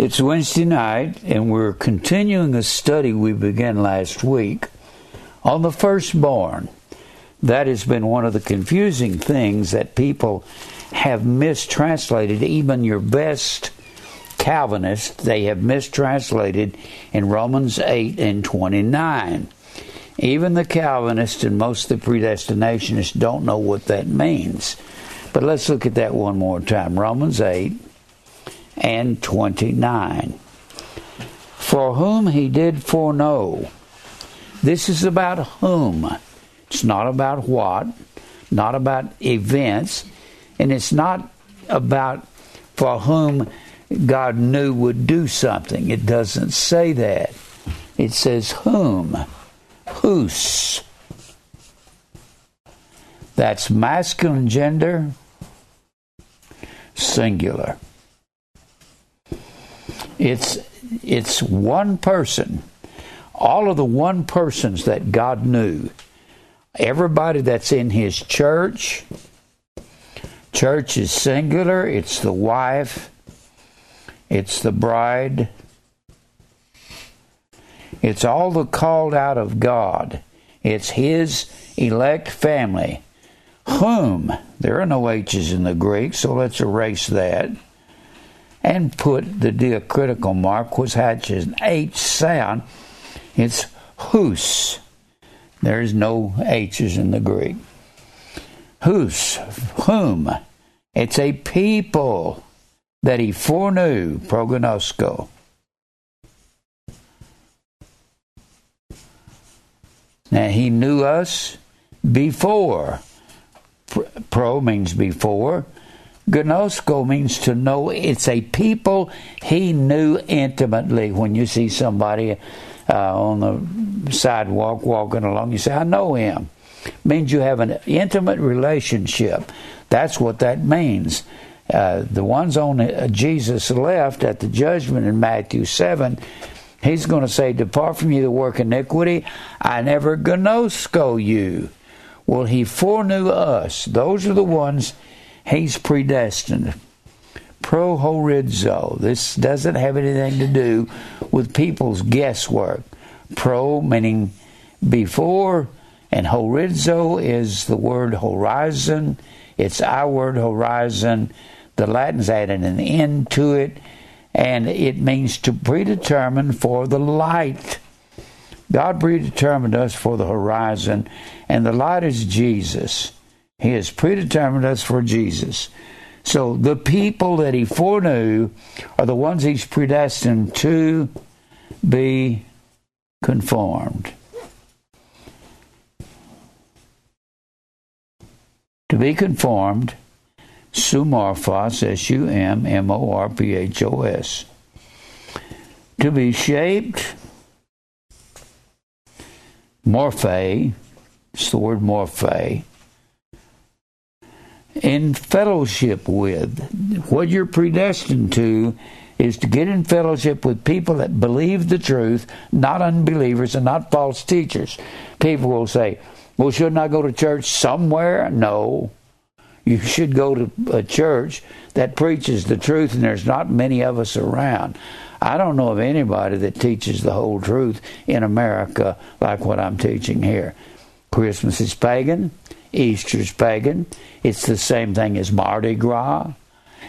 It's Wednesday night, and we're continuing a study we began last week on the firstborn. That has been one of the confusing things that people have mistranslated. Even your best Calvinists, they have mistranslated in Romans 8 and 29. Even the Calvinists and most of the predestinationists don't know what that means. But let's look at that one more time. Romans 8 and 29. For whom he did foreknow. This is about whom. It's not about what, not about events, and it's not about for whom God knew would do something. It doesn't say that. It says whom. Whose. That's masculine gender, singular. It's it's one person. All of the one persons that God knew. Everybody that's in his church. Church is singular, it's the wife, it's the bride. It's all the called out of God. It's his elect family. Whom, there are no H's in the Greek, so let's erase that and put the diacritical mark, which has an H sound. It's whose. There's no H's in the Greek. Whose, whom. It's a people that he foreknew, prognosko. Now he knew us before. Pro means before. Gnosko means to know. It's a people he knew intimately. When you see somebody uh, on the sidewalk walking along, you say, I know him. Means you have an intimate relationship. That's what that means. Uh, the ones on uh, Jesus left at the judgment in Matthew 7, he's going to say, Depart from you the work iniquity. I never gnosko you. Well, he foreknew us. Those are the ones He's predestined. Pro Prohorizo. This doesn't have anything to do with people's guesswork. Pro meaning before, and horizo is the word horizon. It's our word horizon. The Latins added an N to it, and it means to predetermine for the light. God predetermined us for the horizon, and the light is Jesus. He has predetermined us for Jesus. So the people that he foreknew are the ones he's predestined to be conformed. To be conformed, sumorphos, S U M M O R P H O S. To be shaped, morphe, it's the word morphe in fellowship with. What you're predestined to is to get in fellowship with people that believe the truth, not unbelievers and not false teachers. People will say, Well, shouldn't I go to church somewhere? No. You should go to a church that preaches the truth, and there's not many of us around. I don't know of anybody that teaches the whole truth in America like what I'm teaching here. Christmas is pagan. Easter's pagan. It's the same thing as Mardi Gras.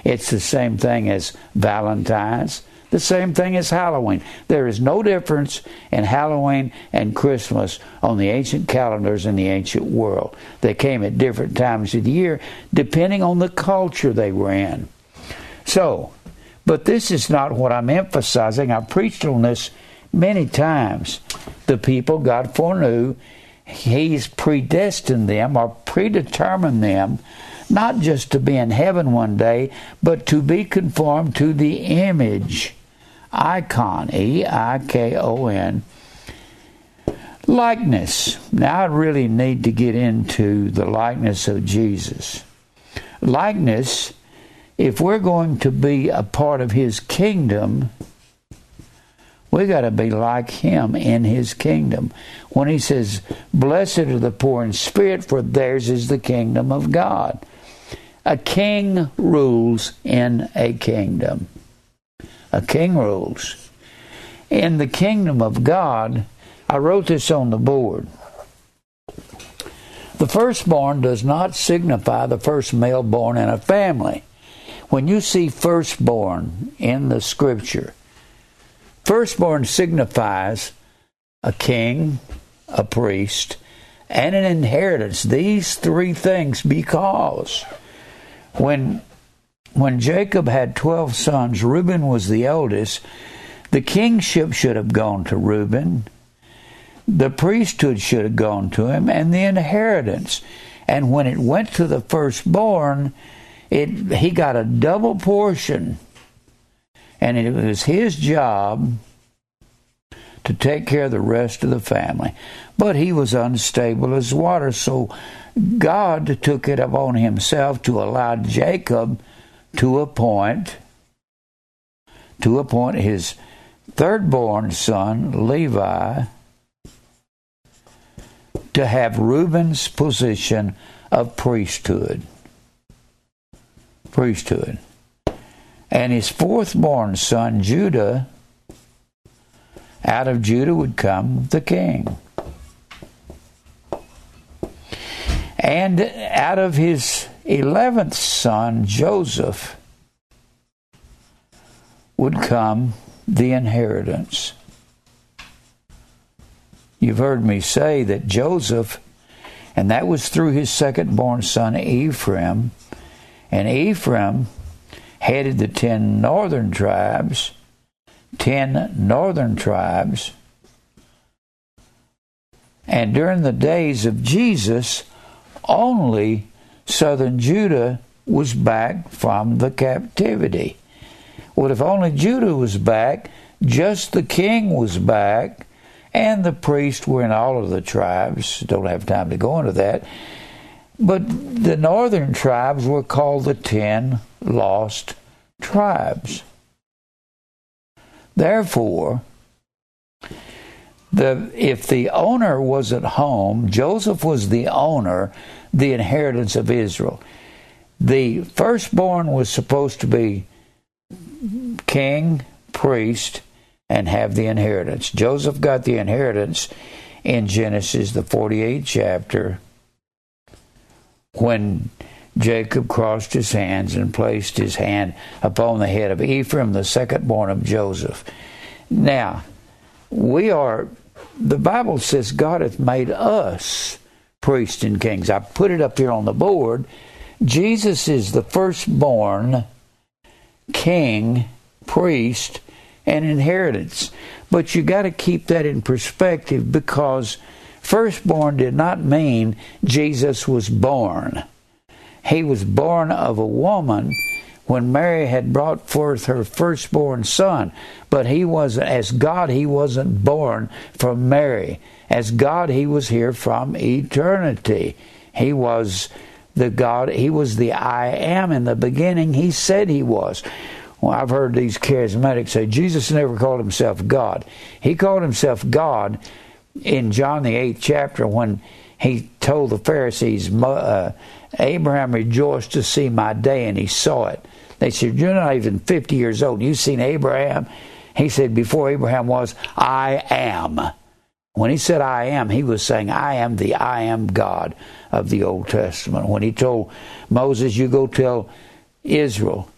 It's the same thing as Valentine's. The same thing as Halloween. There is no difference in Halloween and Christmas on the ancient calendars in the ancient world. They came at different times of the year depending on the culture they were in. So, but this is not what I'm emphasizing. I've preached on this many times. The people God foreknew He's predestined them or predetermined them not just to be in heaven one day, but to be conformed to the image, icon, E I K O N, likeness. Now I really need to get into the likeness of Jesus. Likeness, if we're going to be a part of his kingdom, we got to be like him in his kingdom. When he says, Blessed are the poor in spirit, for theirs is the kingdom of God. A king rules in a kingdom. A king rules. In the kingdom of God, I wrote this on the board. The firstborn does not signify the first male born in a family. When you see firstborn in the scripture, firstborn signifies a king, a priest, and an inheritance. These three things because when when Jacob had 12 sons, Reuben was the eldest. The kingship should have gone to Reuben. The priesthood should have gone to him and the inheritance. And when it went to the firstborn, it he got a double portion. And it was his job to take care of the rest of the family. But he was unstable as water, so God took it upon himself to allow Jacob to appoint to appoint his thirdborn son Levi to have Reuben's position of priesthood. Priesthood. And his fourth born son Judah out of Judah would come the king. And out of his eleventh son, Joseph, would come the inheritance. You've heard me say that Joseph, and that was through his second born son Ephraim, and Ephraim headed the ten northern tribes, ten northern tribes. And during the days of Jesus, only southern Judah was back from the captivity. Well, if only Judah was back, just the king was back, and the priests were in all of the tribes. Don't have time to go into that. But the northern tribes were called the ten lost tribes. Therefore, the, if the owner was at home, Joseph was the owner, the inheritance of Israel. The firstborn was supposed to be king, priest, and have the inheritance. Joseph got the inheritance in Genesis, the 48th chapter, when Jacob crossed his hands and placed his hand upon the head of Ephraim, the second born of Joseph. Now, we are, the Bible says God hath made us priests and kings. I put it up here on the board. Jesus is the firstborn king, priest, and inheritance. But you got to keep that in perspective because firstborn did not mean Jesus was born. He was born of a woman when Mary had brought forth her firstborn son. But he was, as God, he wasn't born from Mary. As God, he was here from eternity. He was the God, he was the I am in the beginning. He said he was. Well, I've heard these charismatics say Jesus never called himself God. He called himself God in John the eighth chapter when he told the Pharisees, uh, Abraham rejoiced to see my day, and he saw it. They said, You're not even 50 years old. You've seen Abraham? He said, Before Abraham was, I am. When he said I am, he was saying, I am the I am God of the Old Testament. When he told Moses, You go tell Israel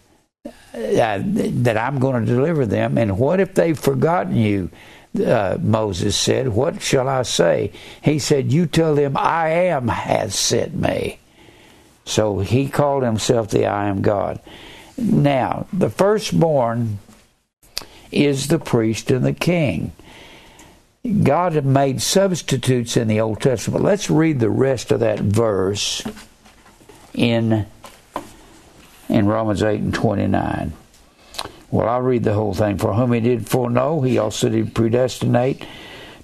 uh, that I'm going to deliver them, and what if they've forgotten you? Uh, Moses said, What shall I say? He said, You tell them, I am has sent me. So he called himself the I am God. Now, the firstborn is the priest and the king. God had made substitutes in the Old Testament. Let's read the rest of that verse in in Romans 8 and 29. Well, I'll read the whole thing. For whom he did foreknow, he also did predestinate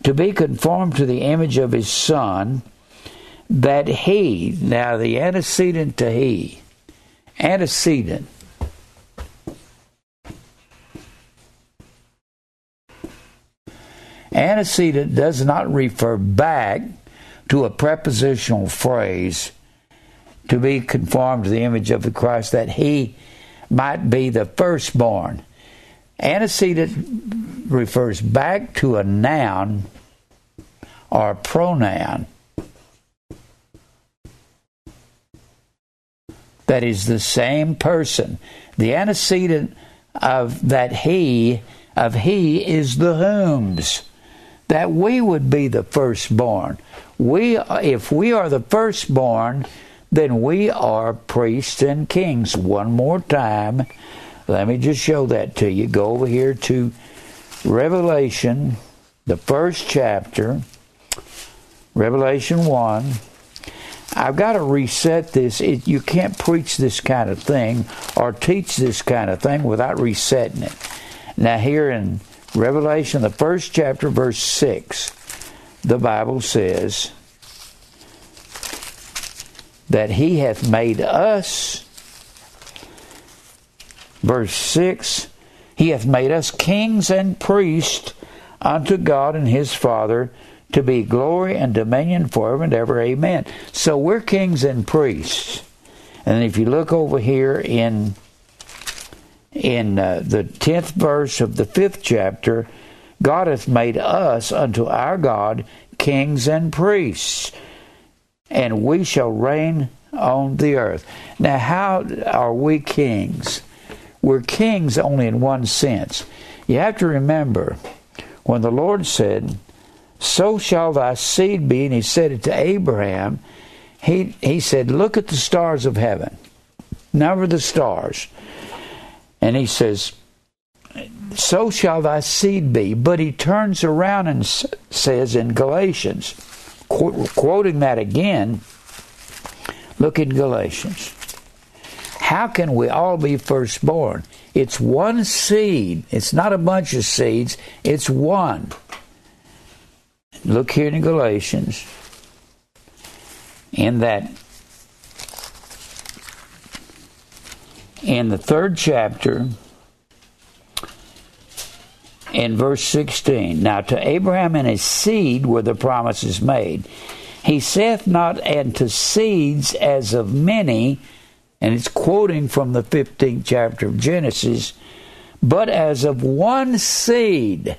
to be conformed to the image of his Son, that he, now the antecedent to he, antecedent, Antecedent does not refer back to a prepositional phrase to be conformed to the image of the Christ that he might be the firstborn. Antecedent refers back to a noun or a pronoun that is the same person. The antecedent of that he of he is the whom's that we would be the firstborn. We if we are the firstborn, then we are priests and kings. One more time. Let me just show that to you. Go over here to Revelation, the first chapter, Revelation 1. I've got to reset this. It, you can't preach this kind of thing or teach this kind of thing without resetting it. Now, here in Revelation, the first chapter, verse 6, the Bible says that He hath made us, verse 6, He hath made us kings and priests unto God and His Father to be glory and dominion forever and ever. Amen. So we're kings and priests. And if you look over here in in uh, the 10th verse of the 5th chapter, God hath made us unto our God kings and priests, and we shall reign on the earth. Now, how are we kings? We're kings only in one sense. You have to remember when the Lord said, so shall thy seed be. And he said it to Abraham. He, he said, Look at the stars of heaven. Number the stars. And he says, So shall thy seed be. But he turns around and says in Galatians, qu- quoting that again, look in Galatians. How can we all be firstborn? It's one seed. It's not a bunch of seeds, it's one. Look here in Galatians, in that, in the third chapter, in verse 16. Now to Abraham and his seed were the promises made. He saith not unto seeds as of many, and it's quoting from the 15th chapter of Genesis, but as of one seed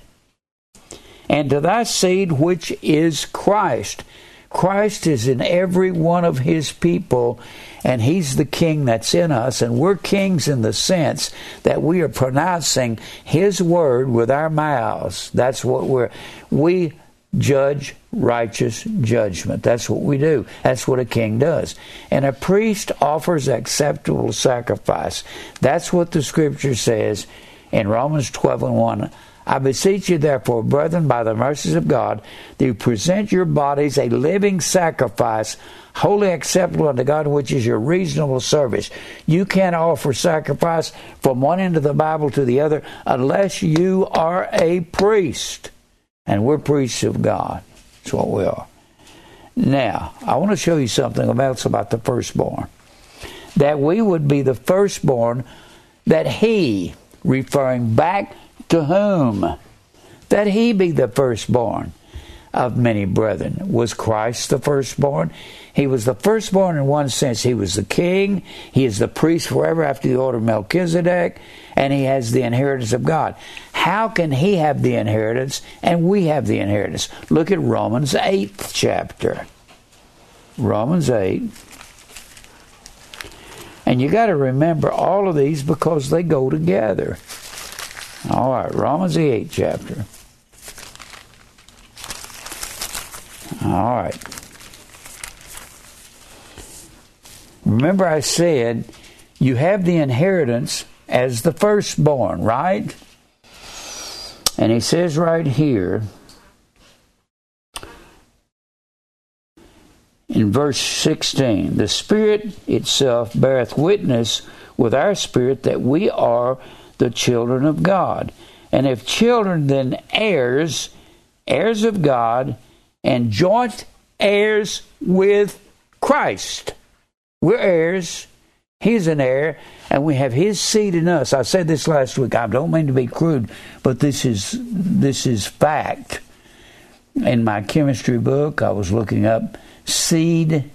and to thy seed which is Christ. Christ is in every one of his people, and he's the king that's in us, and we're kings in the sense that we are pronouncing his word with our mouths. That's what we're we judge righteous judgment. That's what we do. That's what a king does. And a priest offers acceptable sacrifice. That's what the scripture says in Romans 12 and 1. I beseech you, therefore, brethren, by the mercies of God, that you present your bodies a living sacrifice, wholly acceptable unto God, which is your reasonable service. You can't offer sacrifice from one end of the Bible to the other unless you are a priest. And we're priests of God. That's what we are. Now, I want to show you something else about the firstborn. That we would be the firstborn, that he, referring back to whom? That he be the firstborn of many brethren. Was Christ the firstborn? He was the firstborn in one sense. He was the king. He is the priest forever after the order of Melchizedek, and he has the inheritance of God. How can he have the inheritance and we have the inheritance? Look at Romans 8th chapter. Romans 8. And you got to remember all of these because they go together. All right, Romans the 8th chapter. All right. Remember, I said you have the inheritance as the firstborn, right? And he says right here in verse 16 the Spirit itself beareth witness with our spirit that we are the children of God. And if children, then heirs, heirs of God, and joint heirs with Christ. We're heirs. He's an heir, and we have His seed in us. I said this last week. I don't mean to be crude, but this is this is fact. In my chemistry book, I was looking up seed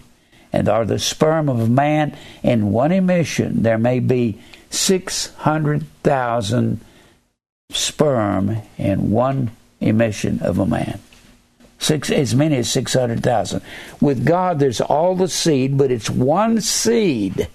and are the sperm of man in one emission. There may be 600,000 sperm in one emission of a man. Six, as many as 600,000. With God, there's all the seed, but it's one seed.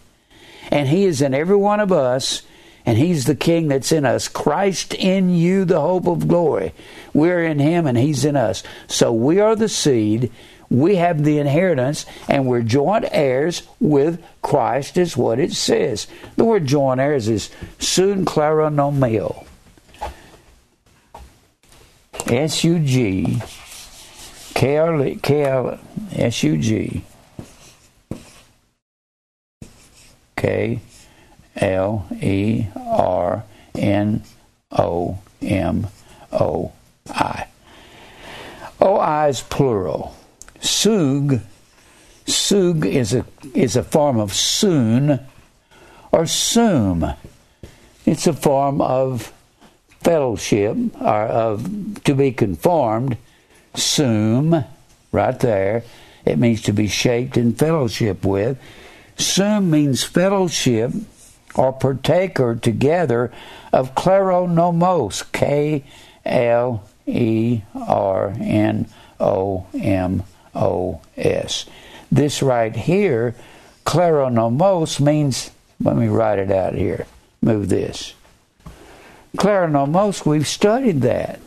And He is in every one of us, and He's the King that's in us. Christ in you, the hope of glory. We're in Him, and He's in us. So we are the seed. We have the inheritance, and we're joint heirs with Christ, is what it says. The word joint heirs is sun claronomeo. S U G K L K L S U G K L E R N O M O I. O I is plural. Sug. Sug is a is a form of soon or sum. It's a form of fellowship or of to be conformed. Sum right there. It means to be shaped in fellowship with. Sum means fellowship or partaker together of kleronomos k l e r n o m this right here kleronomos means let me write it out here. Move this. Kleronomos, we've studied that.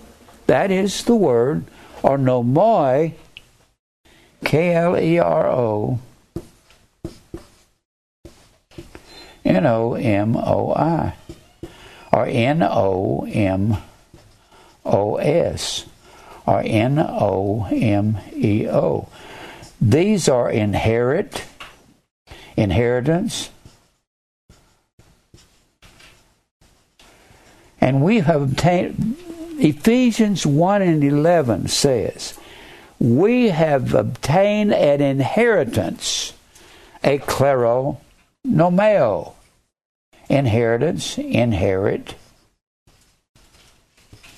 That is the word, or nomoi, K L E R O N O M O I, or N O M O S, or N O M E O. These are inherit, inheritance, And we have obtained, Ephesians 1 and 11 says, we have obtained an inheritance, a claro nomeo. Inheritance, inherit.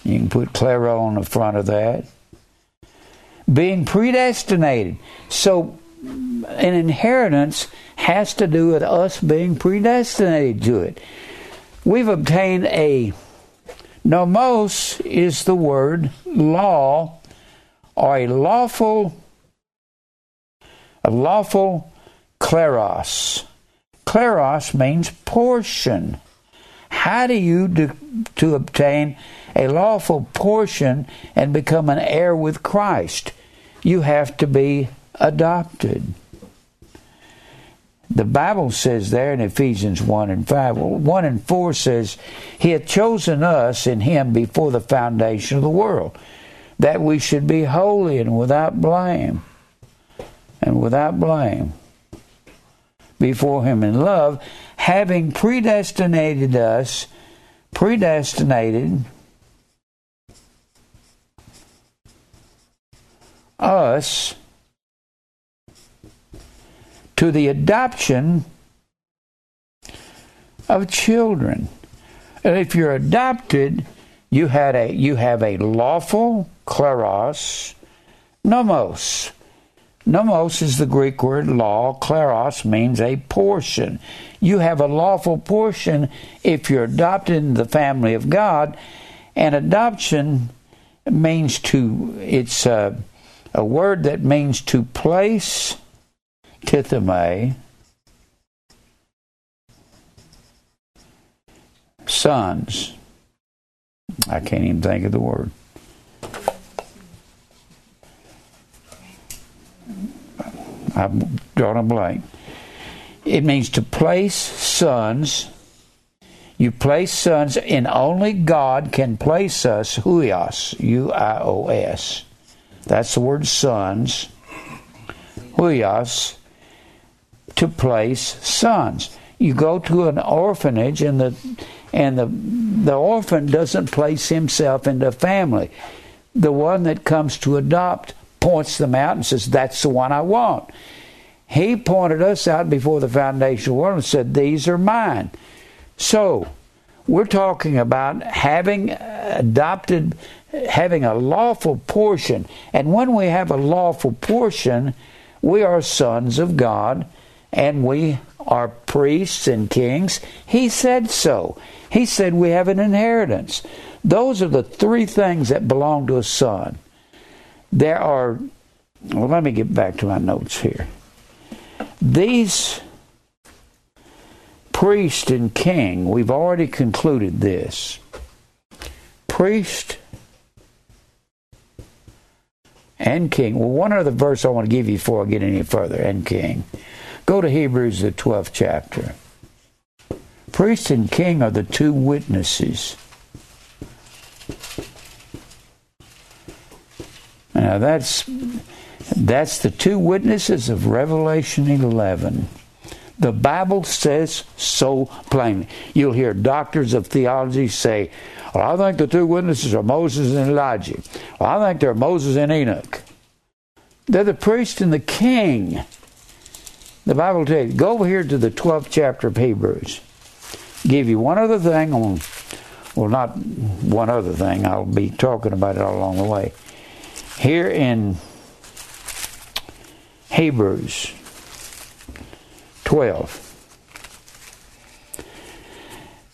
You can put claro on the front of that. Being predestinated. So, an inheritance has to do with us being predestinated to it. We've obtained a Nomos is the word law or a lawful a lawful kleros. Kleros means portion. How do you do, to obtain a lawful portion and become an heir with Christ? You have to be adopted. The Bible says there in Ephesians 1 and 5, well, 1 and 4 says, He hath chosen us in Him before the foundation of the world, that we should be holy and without blame. And without blame before Him in love, having predestinated us, predestinated us to the adoption of children. And if you're adopted, you had a you have a lawful kleros nomos. Nomos is the Greek word law. Kleros means a portion. You have a lawful portion if you're adopted into the family of God. And adoption means to, it's a, a word that means to place tithemi, sons. I can't even think of the word. I'm drawing a blank. It means to place sons. You place sons, and only God can place us, huios, U I O S. That's the word sons. Huios to place sons. You go to an orphanage and the and the the orphan doesn't place himself into a family. The one that comes to adopt points them out and says, That's the one I want. He pointed us out before the foundation of the world and said, These are mine. So we're talking about having adopted having a lawful portion. And when we have a lawful portion, we are sons of God and we are priests and kings. He said so. He said we have an inheritance. Those are the three things that belong to a son. There are, well, let me get back to my notes here. These priest and king, we've already concluded this. Priest and king. Well, one other verse I want to give you before I get any further, and king. Go to Hebrews, the 12th chapter. Priest and king are the two witnesses. Now that's that's the two witnesses of Revelation 11. The Bible says so plainly. You'll hear doctors of theology say, Well, I think the two witnesses are Moses and Elijah. Well, I think they're Moses and Enoch. They're the priest and the king. The Bible tells you, go over here to the 12th chapter of Hebrews. Give you one other thing on, well, not one other thing, I'll be talking about it all along the way. Here in Hebrews 12.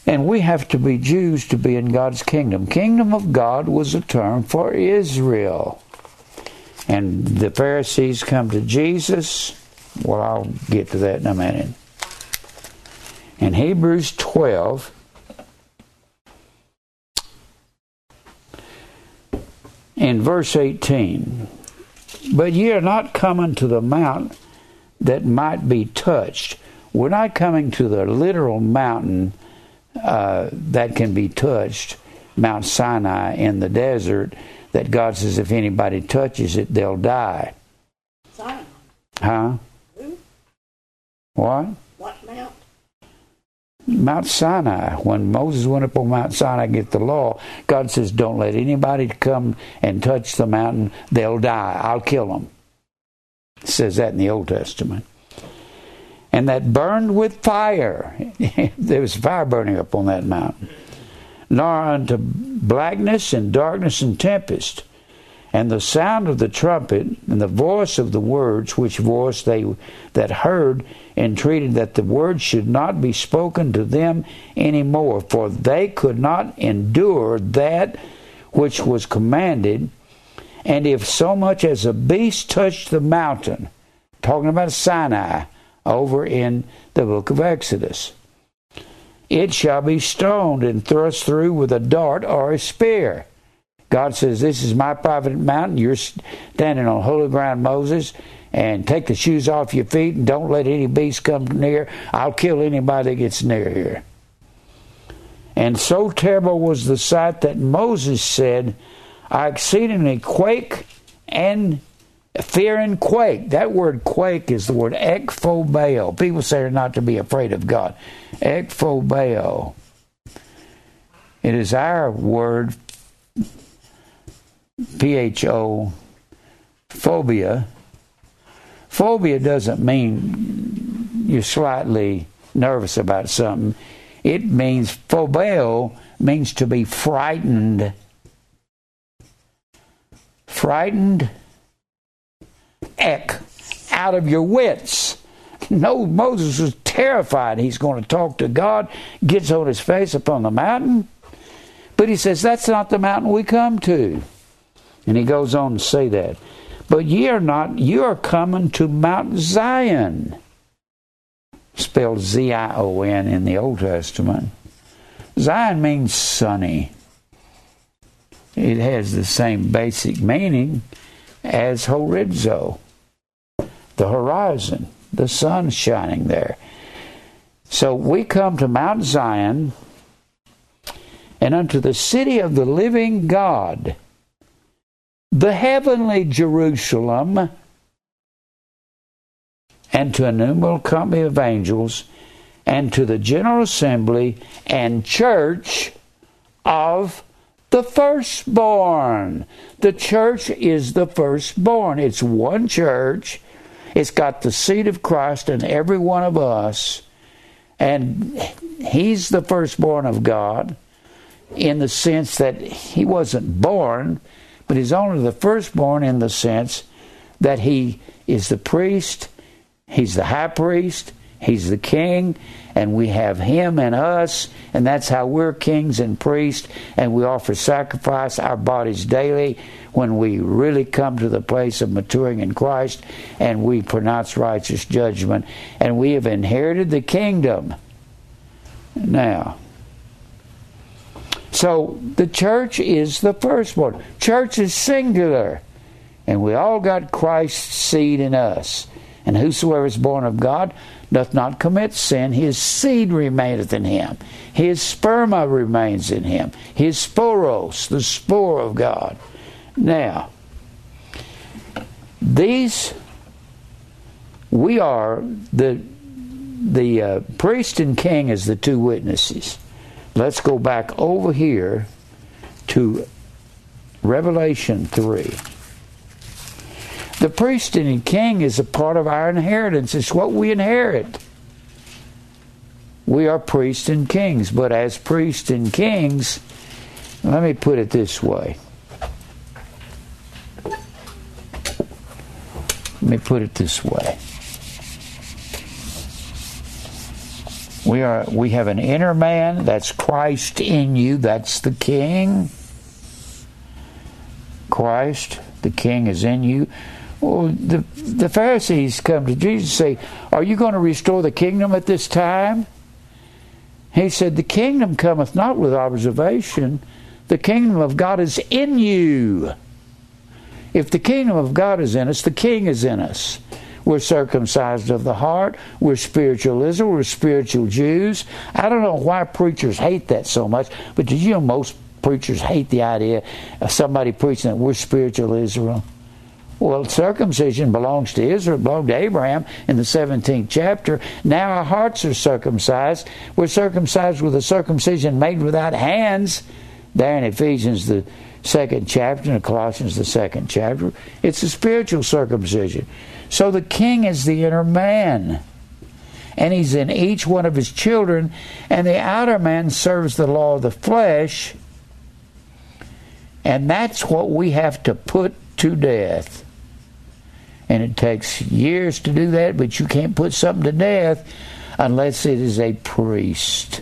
And we have to be Jews to be in God's kingdom. Kingdom of God was a term for Israel. And the Pharisees come to Jesus. Well, I'll get to that in a minute. In Hebrews 12, in verse 18, but ye are not coming to the mount that might be touched. We're not coming to the literal mountain uh, that can be touched, Mount Sinai in the desert, that God says if anybody touches it, they'll die. Sinai. Huh? Who? What? What mount? Mount Sinai. When Moses went up on Mount Sinai to get the law, God says, Don't let anybody come and touch the mountain. They'll die. I'll kill them. It says that in the Old Testament. And that burned with fire. there was fire burning up on that mountain. Nor unto blackness and darkness and tempest. And the sound of the trumpet and the voice of the words, which voice they that heard entreated that the words should not be spoken to them any more, for they could not endure that which was commanded and if so much as a beast touched the mountain, talking about Sinai over in the book of Exodus, it shall be stoned and thrust through with a dart or a spear. God says, This is my private mountain. You're standing on holy ground, Moses, and take the shoes off your feet and don't let any beast come near. I'll kill anybody that gets near here. And so terrible was the sight that Moses said, I exceedingly quake and fear and quake. That word quake is the word ekphobeo. People say not to be afraid of God. Ekphobeo. It is our word, P H O, phobia. Phobia doesn't mean you're slightly nervous about something. It means phobeo means to be frightened frightened eck out of your wits. No, Moses was terrified he's going to talk to God, gets on his face upon the mountain. But he says, That's not the mountain we come to. And he goes on to say that. But ye are not, you are coming to Mount Zion. Spelled Z I O N in the Old Testament. Zion means sunny it has the same basic meaning as horizo, the horizon, the sun shining there. So we come to Mount Zion and unto the city of the living God, the heavenly Jerusalem, and to innumerable company of angels, and to the general assembly and church of the firstborn. The church is the firstborn. It's one church. It's got the seed of Christ in every one of us. And he's the firstborn of God in the sense that he wasn't born, but he's only the firstborn in the sense that he is the priest, he's the high priest, He's the king, and we have him and us, and that's how we're kings and priests, and we offer sacrifice our bodies daily when we really come to the place of maturing in Christ and we pronounce righteous judgment, and we have inherited the kingdom. Now, so the church is the firstborn. Church is singular. And we all got Christ's seed in us. And whosoever is born of God doth not commit sin, his seed remaineth in him. His sperma remains in him. His sporos, the spore of God. Now, these, we are the the uh, priest and king as the two witnesses. Let's go back over here to Revelation 3. The priest and king is a part of our inheritance. It's what we inherit. We are priests and kings, but as priests and kings, let me put it this way. Let me put it this way. We are we have an inner man, that's Christ in you, that's the king. Christ, the king is in you. Well, the the Pharisees come to Jesus and say, Are you going to restore the kingdom at this time? He said, The kingdom cometh not with observation. The kingdom of God is in you. If the kingdom of God is in us, the king is in us. We're circumcised of the heart. We're spiritual Israel. We're spiritual Jews. I don't know why preachers hate that so much, but you know most preachers hate the idea of somebody preaching that we're spiritual Israel? Well, circumcision belongs to Israel, belonged to Abraham in the 17th chapter. Now our hearts are circumcised. We're circumcised with a circumcision made without hands. There in Ephesians, the second chapter, and Colossians, the second chapter. It's a spiritual circumcision. So the king is the inner man. And he's in each one of his children. And the outer man serves the law of the flesh. And that's what we have to put to death. And it takes years to do that, but you can't put something to death unless it is a priest.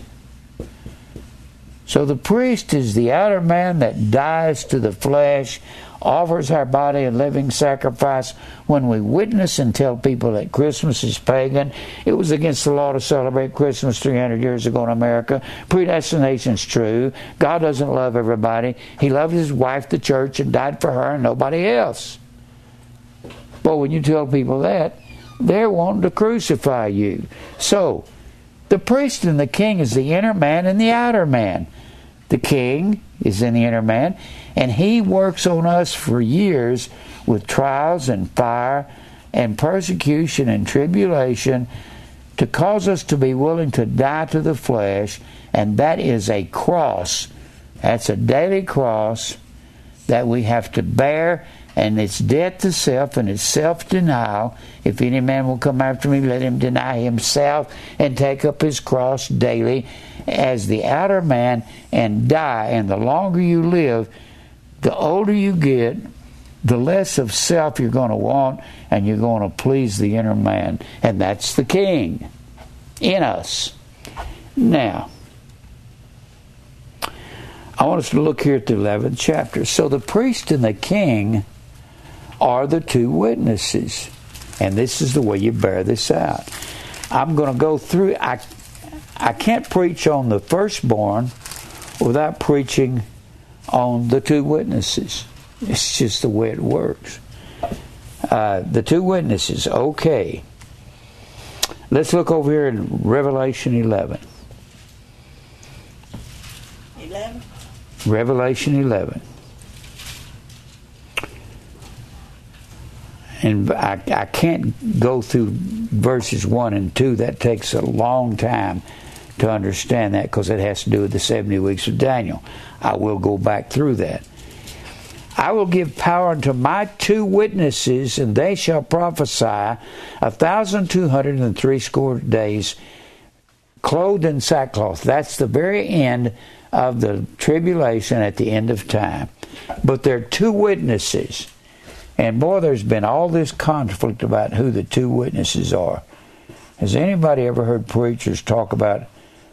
So the priest is the outer man that dies to the flesh offers our body a living sacrifice when we witness and tell people that Christmas is pagan. It was against the law to celebrate Christmas 300 years ago in America. Predestination's true. God doesn't love everybody. He loved his wife, the church, and died for her and nobody else. When you tell people that, they're wanting to crucify you. So, the priest and the king is the inner man and the outer man. The king is in the inner man, and he works on us for years with trials and fire and persecution and tribulation to cause us to be willing to die to the flesh, and that is a cross. That's a daily cross that we have to bear, and it's death to self and it's self denial. If any man will come after me, let him deny himself and take up his cross daily as the outer man and die. And the longer you live, the older you get, the less of self you're going to want, and you're going to please the inner man. And that's the king in us. Now, I want us to look here at the 11th chapter. So the priest and the king are the two witnesses. And this is the way you bear this out. I'm going to go through. I I can't preach on the firstborn without preaching on the two witnesses. It's just the way it works. Uh, the two witnesses, okay. Let's look over here in Revelation 11. 11? Revelation 11. And I, I can't go through verses 1 and 2. That takes a long time to understand that because it has to do with the 70 weeks of Daniel. I will go back through that. I will give power unto my two witnesses, and they shall prophesy a thousand two hundred and threescore days, clothed in sackcloth. That's the very end of the tribulation at the end of time. But they're two witnesses. And boy, there's been all this conflict about who the two witnesses are. Has anybody ever heard preachers talk about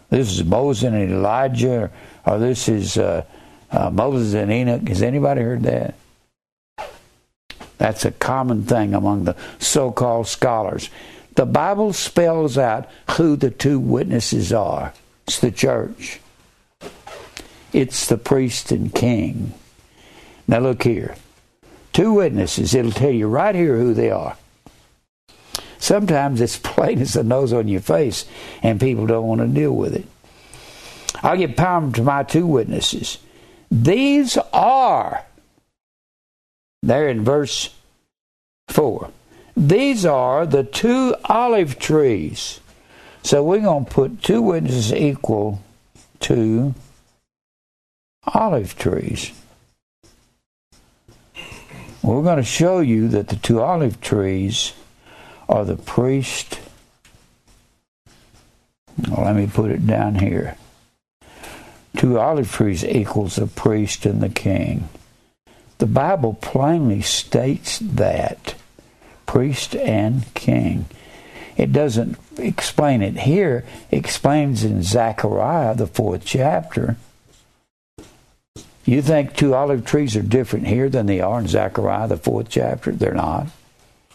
this is Moses and Elijah, or this is uh, uh, Moses and Enoch? Has anybody heard that? That's a common thing among the so called scholars. The Bible spells out who the two witnesses are it's the church, it's the priest and king. Now, look here. Two witnesses, it'll tell you right here who they are. Sometimes it's plain as the nose on your face, and people don't want to deal with it. I'll give power to my two witnesses. These are, there in verse 4, these are the two olive trees. So we're going to put two witnesses equal to olive trees. We're going to show you that the two olive trees are the priest. Well, let me put it down here. Two olive trees equals the priest and the king. The Bible plainly states that priest and king. It doesn't explain it here, it explains in Zechariah, the fourth chapter. You think two olive trees are different here than they are in Zechariah, the fourth chapter? They're not.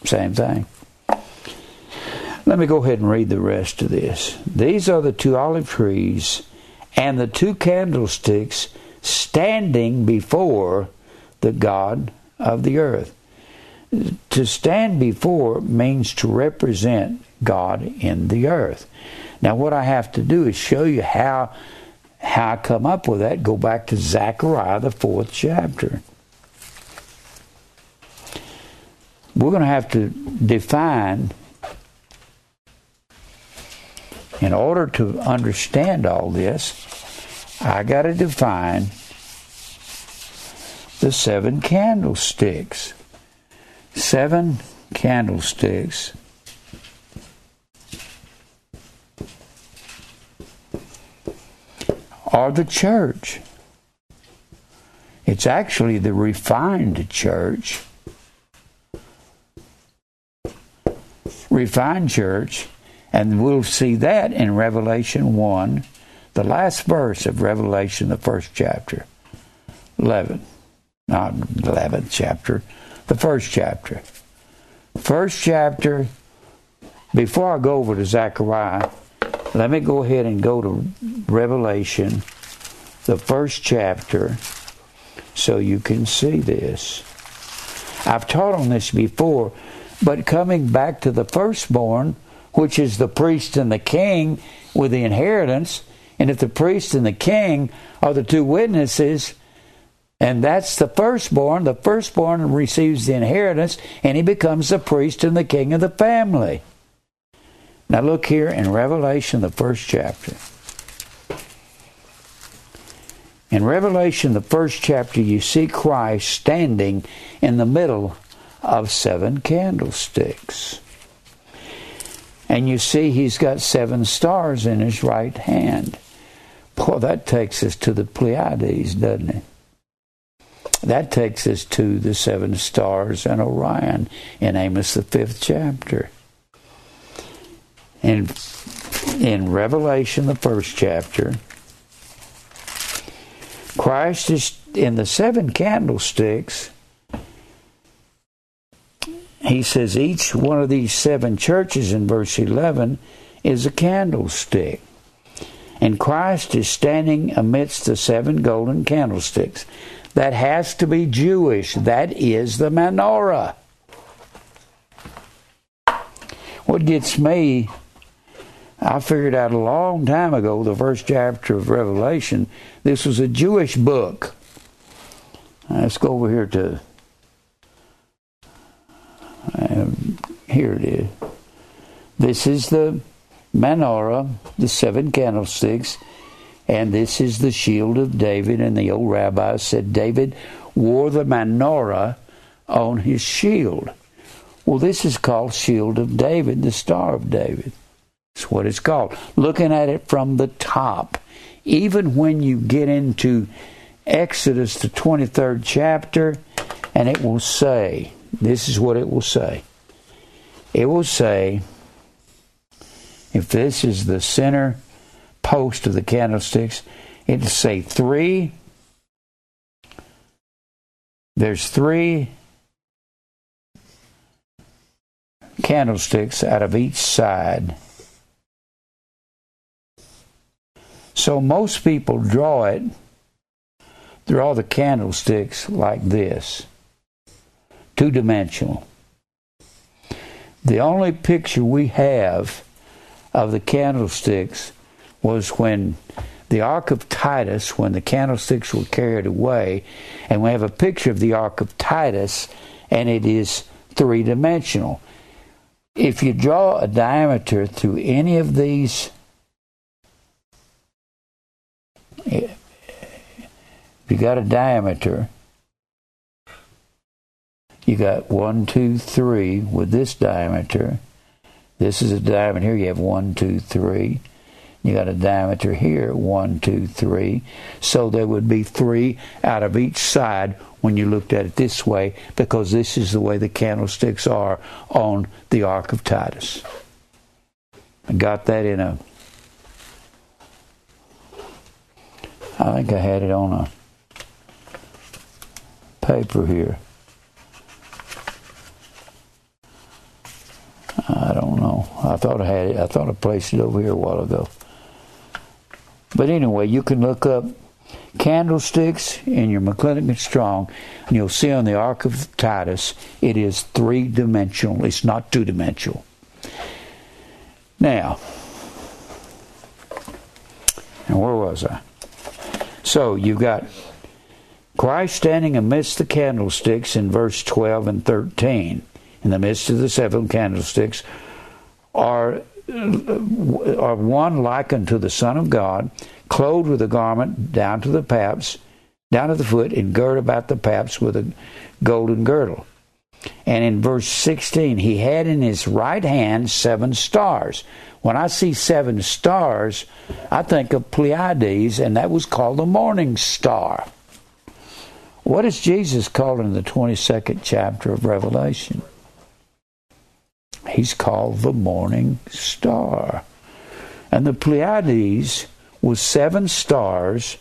Same thing. Let me go ahead and read the rest of this. These are the two olive trees and the two candlesticks standing before the God of the earth. To stand before means to represent God in the earth. Now, what I have to do is show you how how I come up with that, go back to Zechariah, the fourth chapter. We're going to have to define, in order to understand all this, I got to define the seven candlesticks. Seven candlesticks are the church. It's actually the refined church. Refined church, and we'll see that in Revelation 1, the last verse of Revelation, the first chapter. 11. Not 11th chapter, the first chapter. First chapter, before I go over to Zechariah, let me go ahead and go to Revelation, the first chapter, so you can see this. I've taught on this before, but coming back to the firstborn, which is the priest and the king with the inheritance, and if the priest and the king are the two witnesses, and that's the firstborn, the firstborn receives the inheritance, and he becomes the priest and the king of the family. Now look here in Revelation, the first chapter. In Revelation, the first chapter, you see Christ standing in the middle of seven candlesticks. And you see he's got seven stars in his right hand. Boy, that takes us to the Pleiades, doesn't it? That takes us to the seven stars and Orion in Amos, the fifth chapter. In, in Revelation, the first chapter, Christ is in the seven candlesticks. He says each one of these seven churches in verse 11 is a candlestick. And Christ is standing amidst the seven golden candlesticks. That has to be Jewish. That is the menorah. What gets me I figured out a long time ago, the first chapter of Revelation, this was a Jewish book. Let's go over here to. Um, here it is. This is the menorah, the seven candlesticks, and this is the shield of David. And the old rabbi said David wore the menorah on his shield. Well, this is called Shield of David, the Star of David. That's what it's called. Looking at it from the top. Even when you get into Exodus, the 23rd chapter, and it will say, this is what it will say. It will say, if this is the center post of the candlesticks, it'll say three. There's three candlesticks out of each side. So most people draw it, draw the candlesticks like this, two dimensional. The only picture we have of the candlesticks was when the Arch of Titus, when the candlesticks were carried away, and we have a picture of the Arch of Titus, and it is three dimensional. If you draw a diameter through any of these if you got a diameter, you got one, two, three with this diameter. This is a diameter here. You have one, two, three. You got a diameter here, one, two, three. So there would be three out of each side when you looked at it this way, because this is the way the candlesticks are on the Arch of Titus. I got that in a I think I had it on a paper here. I don't know. I thought I had it. I thought I placed it over here a while ago. But anyway, you can look up candlesticks in your McClintock and Strong, and you'll see on the Arch of Titus it is three dimensional. It's not two dimensional. Now, and where was I? So you've got Christ standing amidst the candlesticks in verse 12 and 13. In the midst of the seven candlesticks are, are one like unto the Son of God, clothed with a garment down to the paps, down to the foot, and girt about the paps with a golden girdle. And in verse 16, he had in his right hand seven stars. When I see seven stars, I think of Pleiades, and that was called the morning star. What is Jesus called in the 22nd chapter of Revelation? He's called the morning star. And the Pleiades was seven stars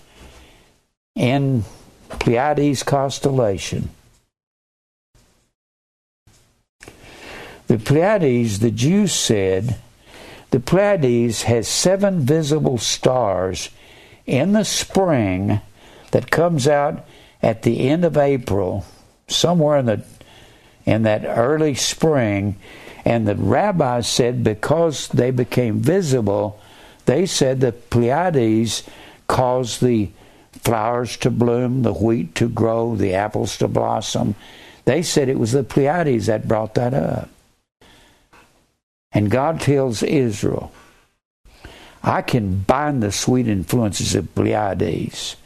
in Pleiades constellation. The Pleiades, the Jews said, the Pleiades has seven visible stars in the spring that comes out at the end of April, somewhere in the in that early spring, and the rabbis said because they became visible, they said the Pleiades caused the flowers to bloom, the wheat to grow, the apples to blossom. They said it was the Pleiades that brought that up. And God tells Israel, I can bind the sweet influences of Pleiades.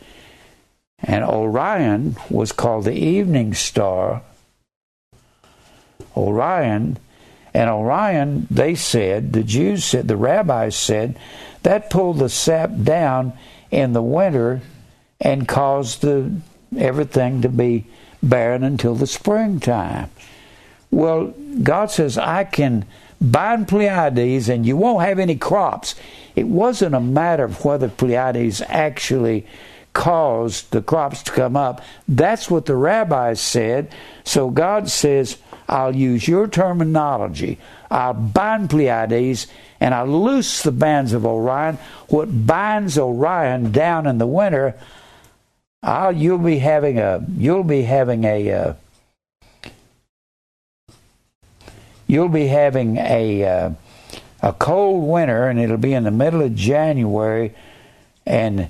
And Orion was called the evening star. Orion, and Orion, they said, the Jews said, the rabbis said, that pulled the sap down in the winter and caused the everything to be barren until the springtime. Well, God says, I can bind Pleiades and you won't have any crops. It wasn't a matter of whether Pleiades actually caused the crops to come up. That's what the rabbis said. So God says, I'll use your terminology. I'll bind Pleiades and I'll loose the bands of Orion. What binds Orion down in the winter, I'll, you'll be having a you'll be having a uh, you'll be having a uh, a cold winter, and it'll be in the middle of January, and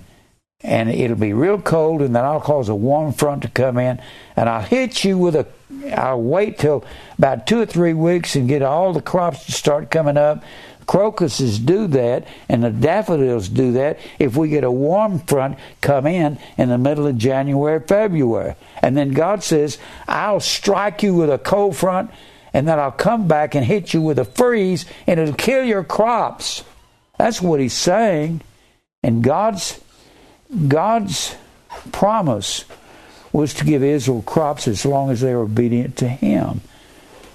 and it'll be real cold, and then I'll cause a warm front to come in, and I'll hit you with a. I'll wait till about two or three weeks and get all the crops to start coming up. Crocuses do that, and the daffodils do that if we get a warm front come in in the middle of January, February. And then God says, I'll strike you with a cold front and then I'll come back and hit you with a freeze and it'll kill your crops. That's what he's saying. And God's God's promise was to give Israel crops as long as they were obedient to him.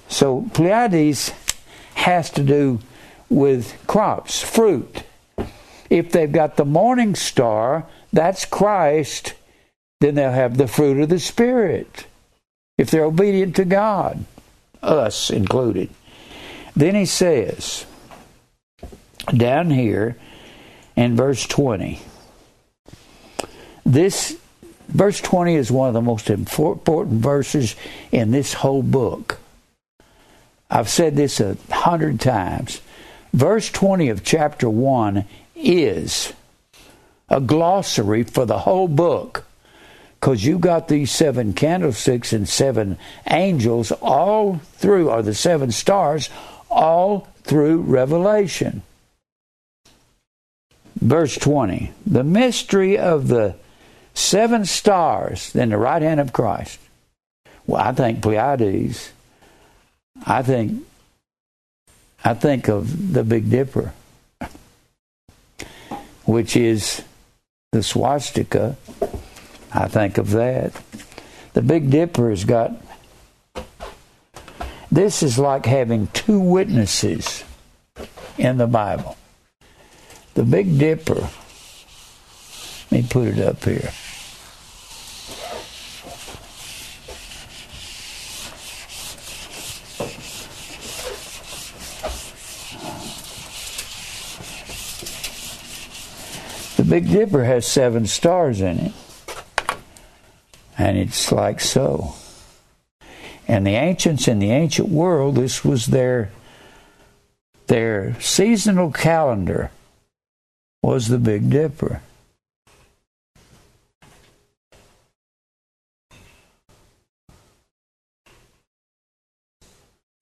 So Pleiades has to do with crops, fruit. If they've got the morning star, that's Christ, then they'll have the fruit of the Spirit. If they're obedient to God, us included. Then he says, down here in verse 20, this verse 20 is one of the most important verses in this whole book. I've said this a hundred times. Verse 20 of chapter 1 is a glossary for the whole book because you got these seven candlesticks and seven angels all through, or the seven stars, all through Revelation. Verse 20 The mystery of the seven stars in the right hand of Christ. Well, I think Pleiades. I think I think of the Big Dipper, which is the swastika. I think of that. The Big Dipper has got. This is like having two witnesses in the Bible. The Big Dipper. Let me put it up here. The Big Dipper has seven stars in it. And it's like so. And the ancients in the ancient world, this was their their seasonal calendar was the Big Dipper.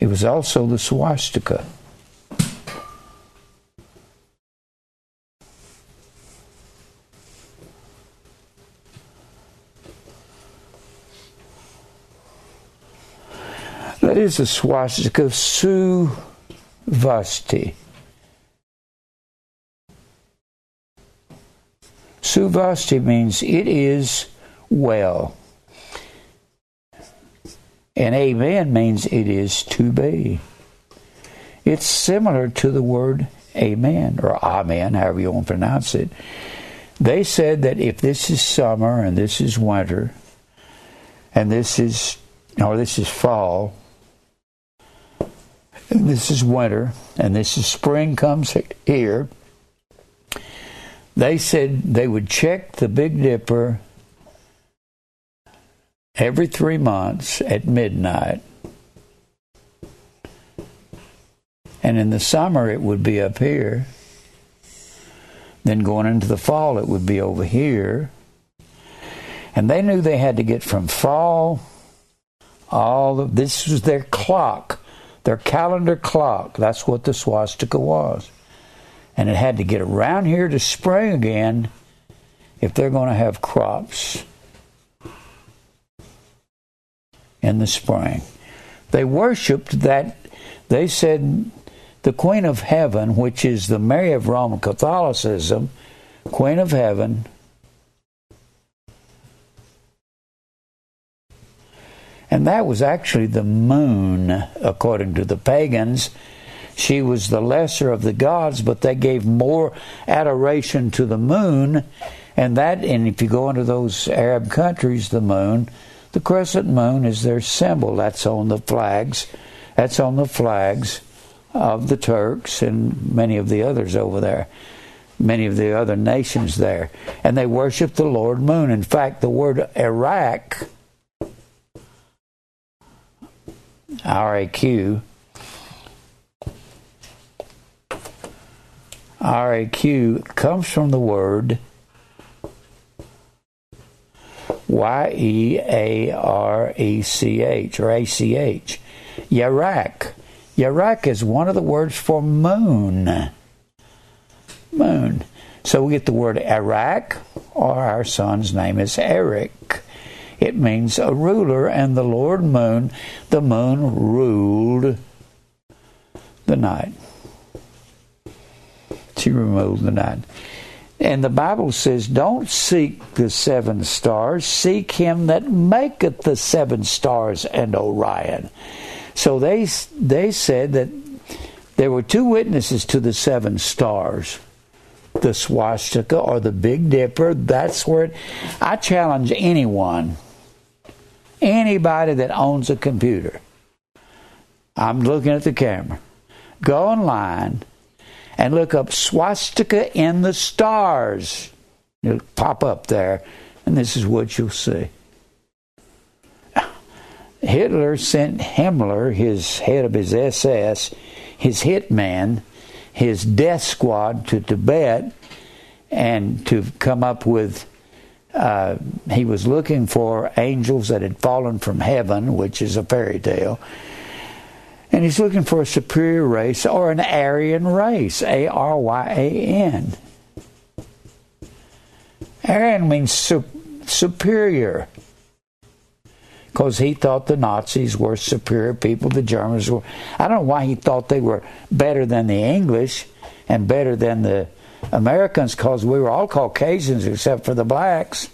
It was also the swastika. That is a swastika of suvasti. Suvasti means it is well. And amen means it is to be. It's similar to the word amen or amen, however you want to pronounce it. They said that if this is summer and this is winter and this is or this is fall, and this is winter, and this is spring comes here. They said they would check the Big Dipper every three months at midnight. And in the summer, it would be up here. Then going into the fall, it would be over here. And they knew they had to get from fall all of this was their clock their calendar clock. That's what the swastika was. And it had to get around here to spring again if they're going to have crops in the spring. They worshiped that, they said, the Queen of Heaven, which is the Mary of Roman Catholicism, Queen of Heaven, And that was actually the moon, according to the pagans. She was the lesser of the gods, but they gave more adoration to the moon. And that, and if you go into those Arab countries, the moon, the crescent moon is their symbol. That's on the flags. That's on the flags of the Turks and many of the others over there, many of the other nations there. And they worship the Lord Moon. In fact, the word Iraq RAQ. RAQ comes from the word Y E A R E C H or A C H. Yarak. Yarak is one of the words for moon. Moon. So we get the word Iraq, or our son's name is Eric. It means a ruler, and the Lord moon, the moon ruled the night. She removed the night. And the Bible says, Don't seek the seven stars, seek him that maketh the seven stars and Orion. So they, they said that There were two witnesses to the seven stars the swastika or the Big Dipper. That's where it, I challenge anyone, anybody that owns a computer. I'm looking at the camera. Go online and look up swastika in the stars. It'll pop up there, and this is what you'll see. Hitler sent Himmler, his head of his SS, his hitman, his death squad to Tibet and to come up with. Uh, he was looking for angels that had fallen from heaven, which is a fairy tale. And he's looking for a superior race or an Aryan race, A R Y A N. Aryan means su- superior because he thought the Nazis were superior people, the Germans were. I don't know why he thought they were better than the English and better than the Americans, because we were all Caucasians except for the blacks.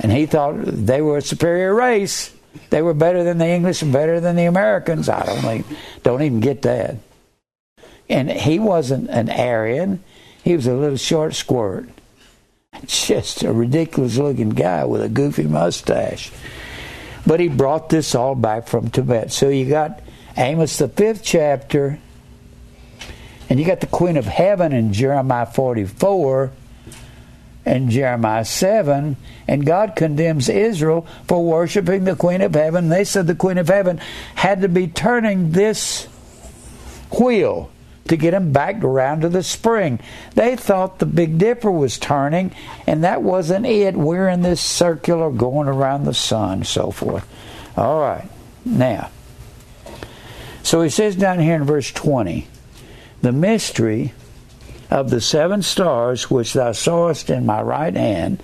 And he thought they were a superior race. They were better than the English and better than the Americans. I don't even, don't even get that. And he wasn't an Aryan. He was a little short squirt. Just a ridiculous looking guy with a goofy mustache. But he brought this all back from Tibet. So you got Amos, the fifth chapter, and you got the Queen of Heaven in Jeremiah 44 and Jeremiah 7, and God condemns Israel for worshiping the Queen of Heaven. They said the Queen of Heaven had to be turning this wheel to get them back around to the spring. They thought the Big Dipper was turning, and that wasn't it. We're in this circular going around the sun, so forth. All right. Now, so he says down here in verse 20 the mystery of the seven stars which thou sawest in my right hand,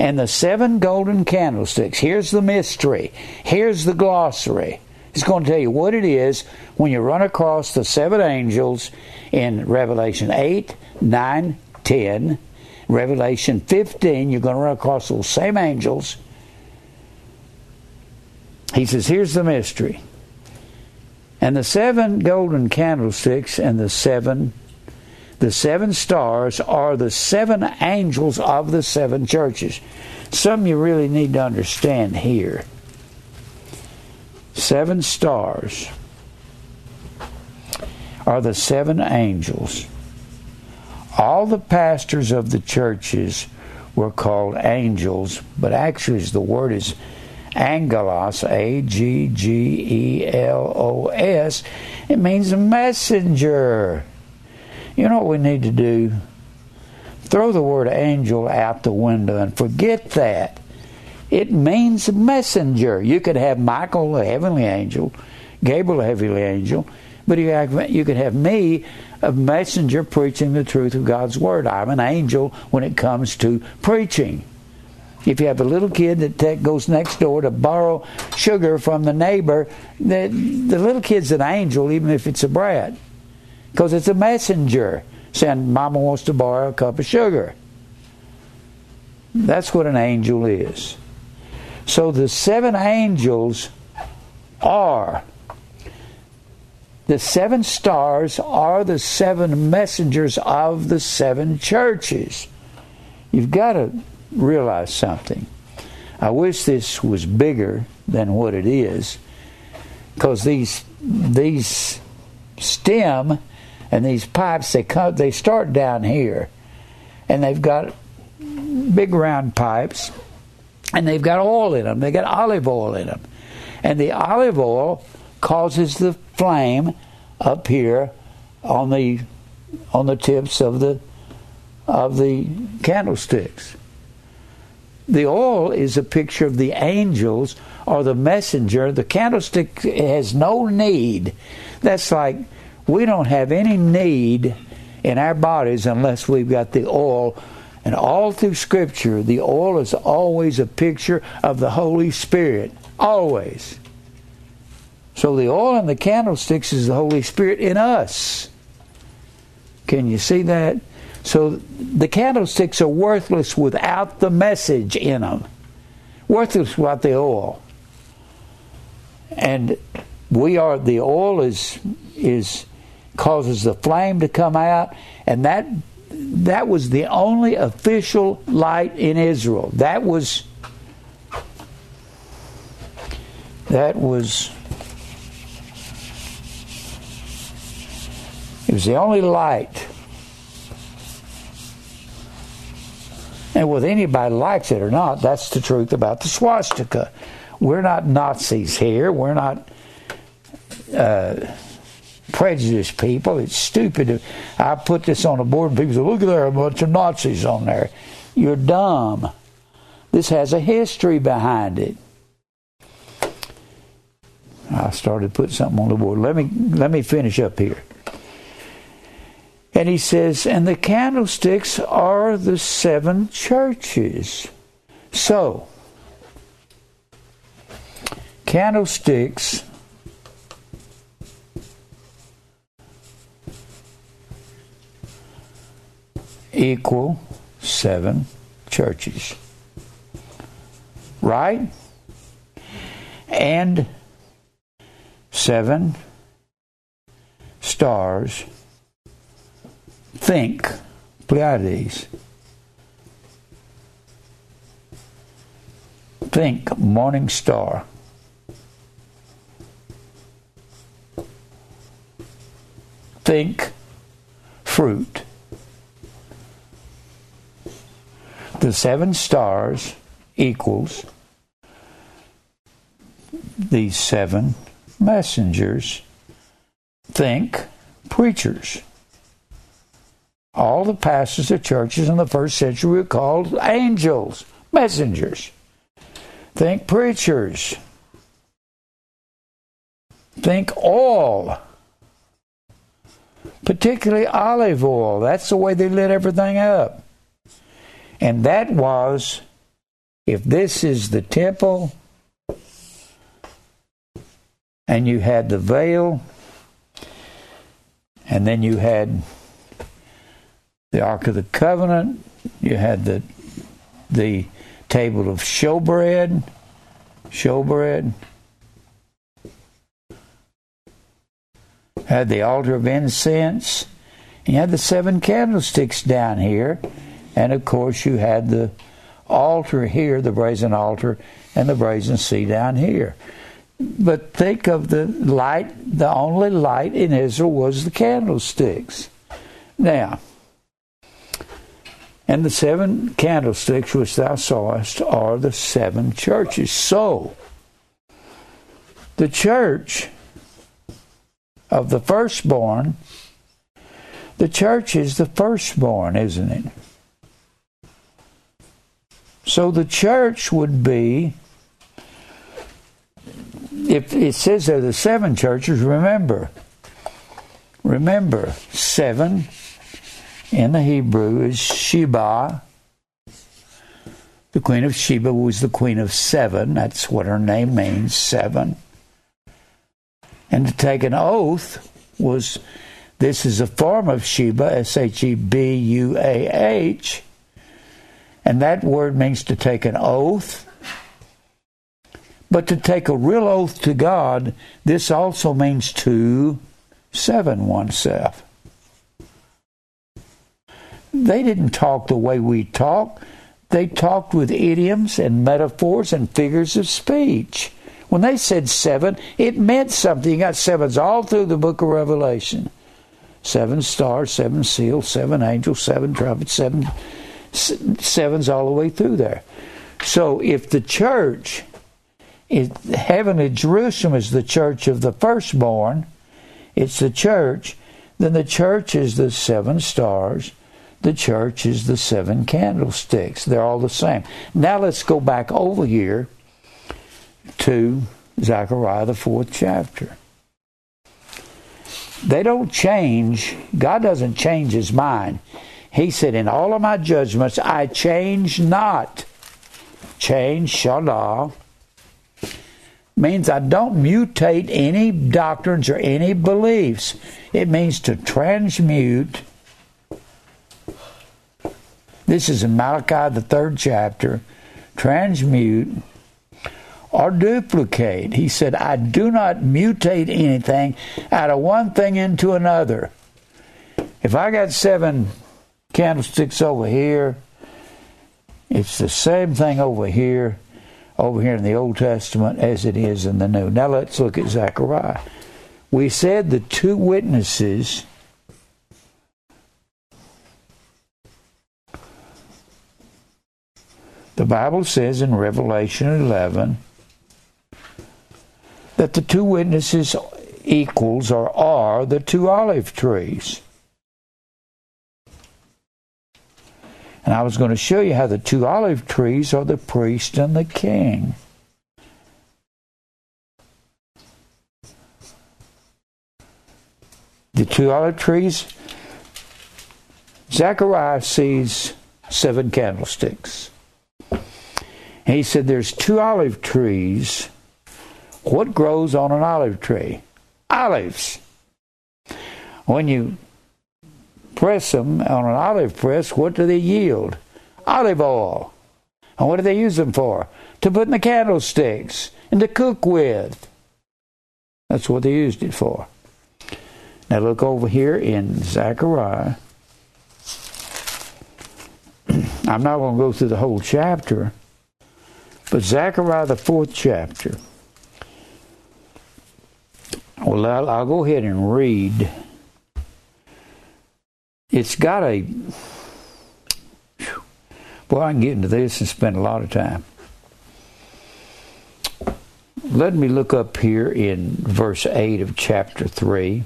and the seven golden candlesticks. Here's the mystery. Here's the glossary. It's going to tell you what it is when you run across the seven angels in Revelation 8, 9, 10, Revelation 15. You're going to run across those same angels. He says, Here's the mystery. And the seven golden candlesticks and the seven the seven stars are the seven angels of the seven churches. Some you really need to understand here seven stars are the seven angels. All the pastors of the churches were called angels, but actually the word is angelos, A G G E L O S. It means messenger. You know what we need to do? Throw the word angel out the window and forget that. It means messenger. You could have Michael, a heavenly angel, Gabriel, a heavenly angel, but you, you could have me, a messenger preaching the truth of God's word. I'm an angel when it comes to preaching. If you have a little kid that goes next door to borrow sugar from the neighbor, the, the little kid's an angel, even if it's a brat, because it's a messenger saying, Mama wants to borrow a cup of sugar. That's what an angel is. So the seven angels are the seven stars are the seven messengers of the seven churches. You've got to realize something. I wish this was bigger than what it is, because these these stem and these pipes they come they start down here, and they've got big round pipes and they've got oil in them. They got olive oil in them, and the olive oil causes the flame up here on the on the tips of the of the candlesticks. The oil is a picture of the angels or the messenger. The candlestick has no need. That's like we don't have any need in our bodies unless we've got the oil and all through Scripture, the oil is always a picture of the Holy Spirit. Always. So the oil in the candlesticks is the Holy Spirit in us. Can you see that? So the candlesticks are worthless without the message in them, worthless without the oil. And we are, the oil is, is causes the flame to come out, and that that was the only official light in Israel. That was that was it was the only light. And whether anybody likes it or not, that's the truth about the swastika. We're not Nazis here. We're not uh, prejudiced people. It's stupid. I put this on a board and people say, look at there, a bunch of Nazis on there. You're dumb. This has a history behind it. I started putting something on the board. Let me let me finish up here. And he says, and the candlesticks are the seven churches. So, candlesticks equal seven churches. Right? And seven stars think Pleiades. Think morning star. Think fruit. The seven stars equals these seven messengers. Think preachers. All the pastors of churches in the first century were called angels, messengers. Think preachers. Think oil. Particularly olive oil. That's the way they lit everything up. And that was if this is the temple and you had the veil and then you had the Ark of the Covenant, you had the the table of showbread, showbread, had the altar of incense, you had the seven candlesticks down here, and of course you had the altar here, the brazen altar, and the brazen sea down here. But think of the light, the only light in Israel was the candlesticks. Now, and the seven candlesticks which thou sawest are the seven churches. So, the church of the firstborn, the church is the firstborn, isn't it? So the church would be, if it says there the seven churches, remember, remember, seven in the Hebrew is Sheba. The Queen of Sheba was the Queen of Seven. That's what her name means, seven. And to take an oath was this is a form of Sheba, S H E B U A H. And that word means to take an oath. But to take a real oath to God, this also means to seven oneself. They didn't talk the way we talk. They talked with idioms and metaphors and figures of speech. When they said seven, it meant something. You got sevens all through the book of Revelation. Seven stars, seven seals, seven angels, seven trumpets, seven sevens all the way through there. So if the church, is, heavenly Jerusalem is the church of the firstborn, it's the church, then the church is the seven stars, the church is the seven candlesticks. They're all the same. Now let's go back over here to Zechariah, the fourth chapter. They don't change. God doesn't change his mind. He said, In all of my judgments, I change not. Change, shalah, means I don't mutate any doctrines or any beliefs. It means to transmute this is in Malachi, the third chapter. Transmute or duplicate. He said, I do not mutate anything out of one thing into another. If I got seven candlesticks over here, it's the same thing over here, over here in the Old Testament as it is in the New. Now let's look at Zechariah. We said the two witnesses The Bible says in Revelation 11 that the two witnesses equals or are the two olive trees. And I was going to show you how the two olive trees are the priest and the king. The two olive trees, Zechariah sees seven candlesticks. And he said, There's two olive trees. What grows on an olive tree? Olives. When you press them on an olive press, what do they yield? Olive oil. And what do they use them for? To put in the candlesticks and to cook with. That's what they used it for. Now look over here in Zechariah. I'm not going to go through the whole chapter, but Zechariah, the fourth chapter. Well, I'll, I'll go ahead and read. It's got a. Boy, I can get into this and spend a lot of time. Let me look up here in verse 8 of chapter 3.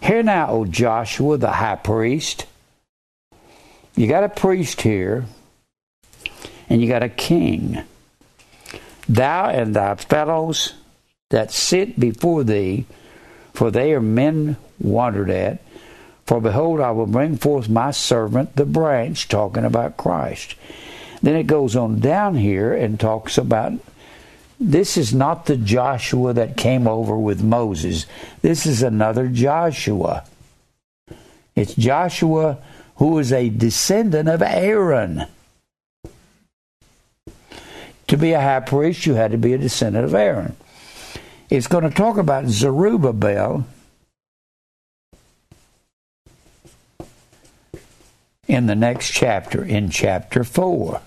Hear now, O Joshua, the high priest. You got a priest here, and you got a king thou and thy fellows that sit before thee, for they are men wondered at. For behold, I will bring forth my servant the branch, talking about Christ. Then it goes on down here and talks about this is not the Joshua that came over with Moses. This is another Joshua. It's Joshua who is a descendant of Aaron. To be a high priest, you had to be a descendant of Aaron. It's going to talk about Zerubbabel in the next chapter, in chapter 4.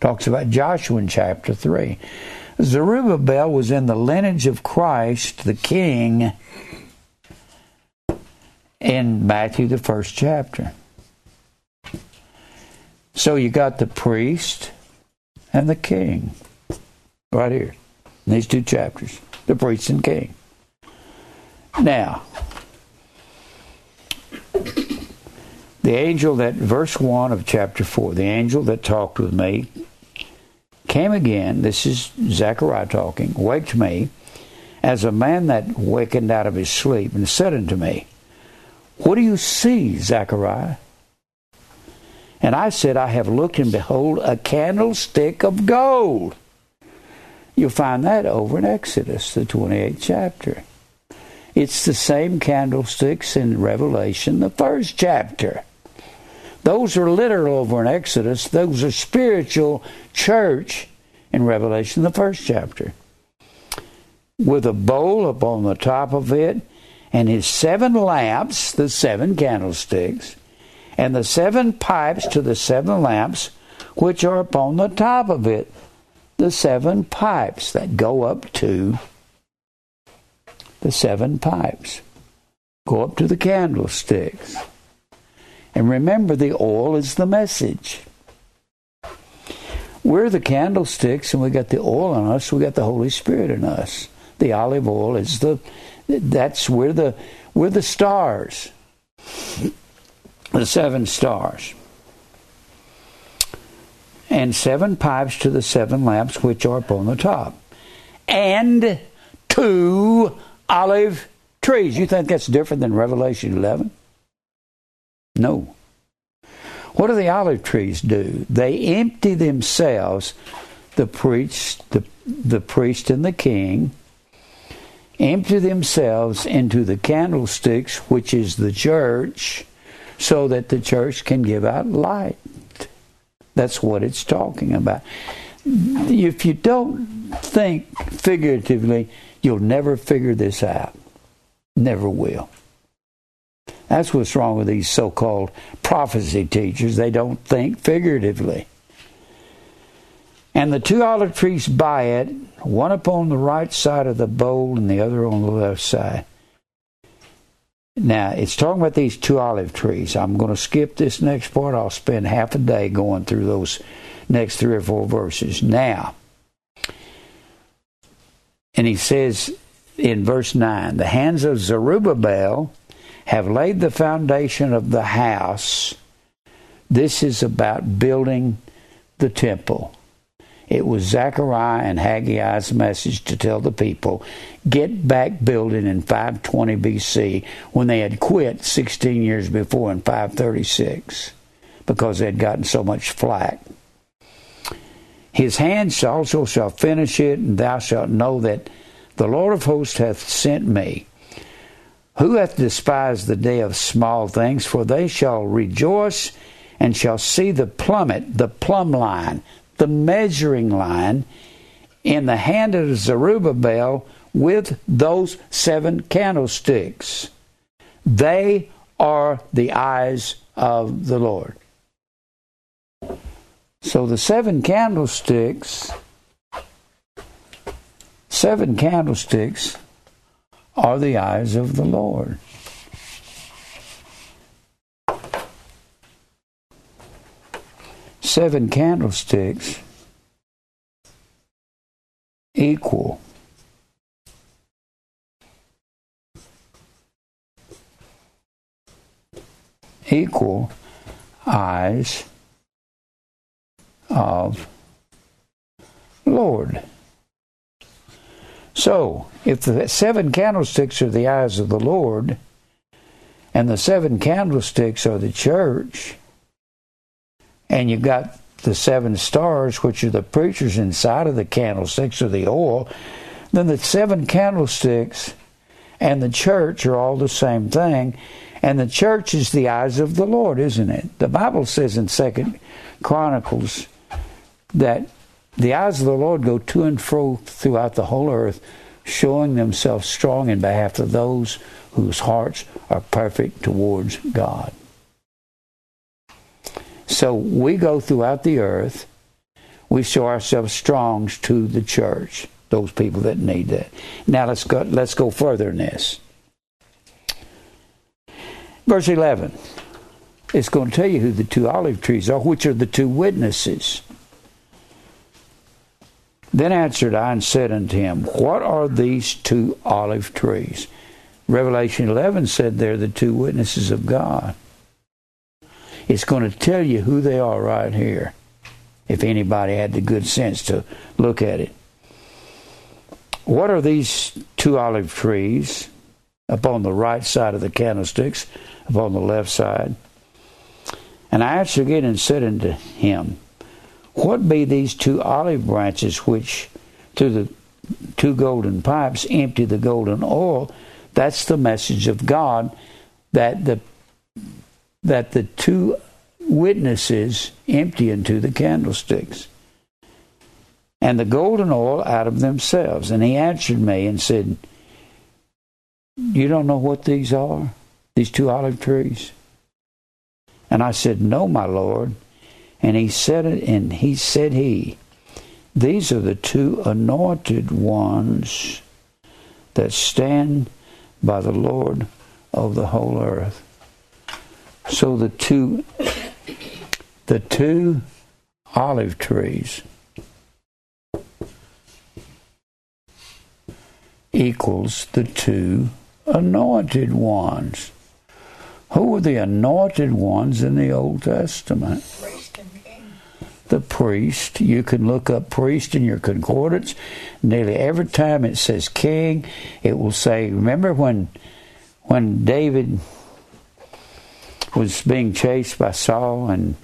Talks about Joshua in chapter 3. Zerubbabel was in the lineage of Christ, the king, in Matthew, the first chapter. So you got the priest, and the king. Right here. In these two chapters. The priest and king. Now, the angel that, verse 1 of chapter 4, the angel that talked with me came again, this is Zechariah talking, waked me as a man that wakened out of his sleep and said unto me, What do you see, Zechariah? And I said, I have looked and behold a candlestick of gold. You'll find that over in Exodus, the 28th chapter. It's the same candlesticks in Revelation, the first chapter. Those are literal over in Exodus. Those are spiritual church in Revelation, the first chapter. With a bowl upon the top of it, and his seven lamps, the seven candlesticks, and the seven pipes to the seven lamps which are upon the top of it. The seven pipes that go up to the seven pipes go up to the candlesticks. And remember, the oil is the message. We're the candlesticks, and we got the oil in us. We got the Holy Spirit in us. The olive oil is the. That's we're the we're the stars the seven stars, and seven pipes to the seven lamps which are upon the top, and two olive trees. You think that's different than Revelation 11? No. What do the olive trees do? They empty themselves, the priest, the, the priest and the king, empty themselves into the candlesticks, which is the church, so that the church can give out light. That's what it's talking about. if you don't think figuratively, you'll never figure this out. Never will. That's what's wrong with these so called prophecy teachers. They don't think figuratively. And the two olive trees by it, one upon the right side of the bowl and the other on the left side. Now, it's talking about these two olive trees. I'm going to skip this next part. I'll spend half a day going through those next three or four verses. Now, and he says in verse 9, the hands of Zerubbabel have laid the foundation of the house. This is about building the temple. It was Zechariah and Haggai's message to tell the people, get back building in 520 BC when they had quit 16 years before in 536 because they had gotten so much flack. His hands also shall finish it, and thou shalt know that the Lord of hosts hath sent me. Who hath despised the day of small things? For they shall rejoice and shall see the plummet, the plumb line, the measuring line in the hand of Zerubbabel with those seven candlesticks. They are the eyes of the Lord. So the seven candlesticks, seven candlesticks are the eyes of the Lord. Seven candlesticks equal equal eyes of Lord. So, if the seven candlesticks are the eyes of the Lord, and the seven candlesticks are the church, and you've got the seven stars, which are the preachers inside of the candlesticks or the oil, then the seven candlesticks and the church are all the same thing. And the church is the eyes of the Lord, isn't it? The Bible says in Second Chronicles that the eyes of the Lord go to and fro throughout the whole earth, showing themselves strong in behalf of those whose hearts are perfect towards God. So we go throughout the earth. We show ourselves strong to the church, those people that need that. Now let's go let's go further in this. Verse 11. It's going to tell you who the two olive trees are, which are the two witnesses. Then answered I and said unto him, What are these two olive trees? Revelation 11 said they're the two witnesses of God. It's going to tell you who they are right here, if anybody had the good sense to look at it. What are these two olive trees upon the right side of the candlesticks, upon the left side? And I answered again and said unto him, What be these two olive branches which through the two golden pipes empty the golden oil? That's the message of God that the that the two witnesses empty into the candlesticks and the golden oil out of themselves. And he answered me and said, You don't know what these are? These two olive trees? And I said, No, my Lord. And he said it, and he said he, These are the two anointed ones that stand by the Lord of the whole earth. So the two the two olive trees equals the two anointed ones. Who were the anointed ones in the Old Testament? The priest. You can look up priest in your concordance. Nearly every time it says king, it will say, remember when when David was being chased by Saul and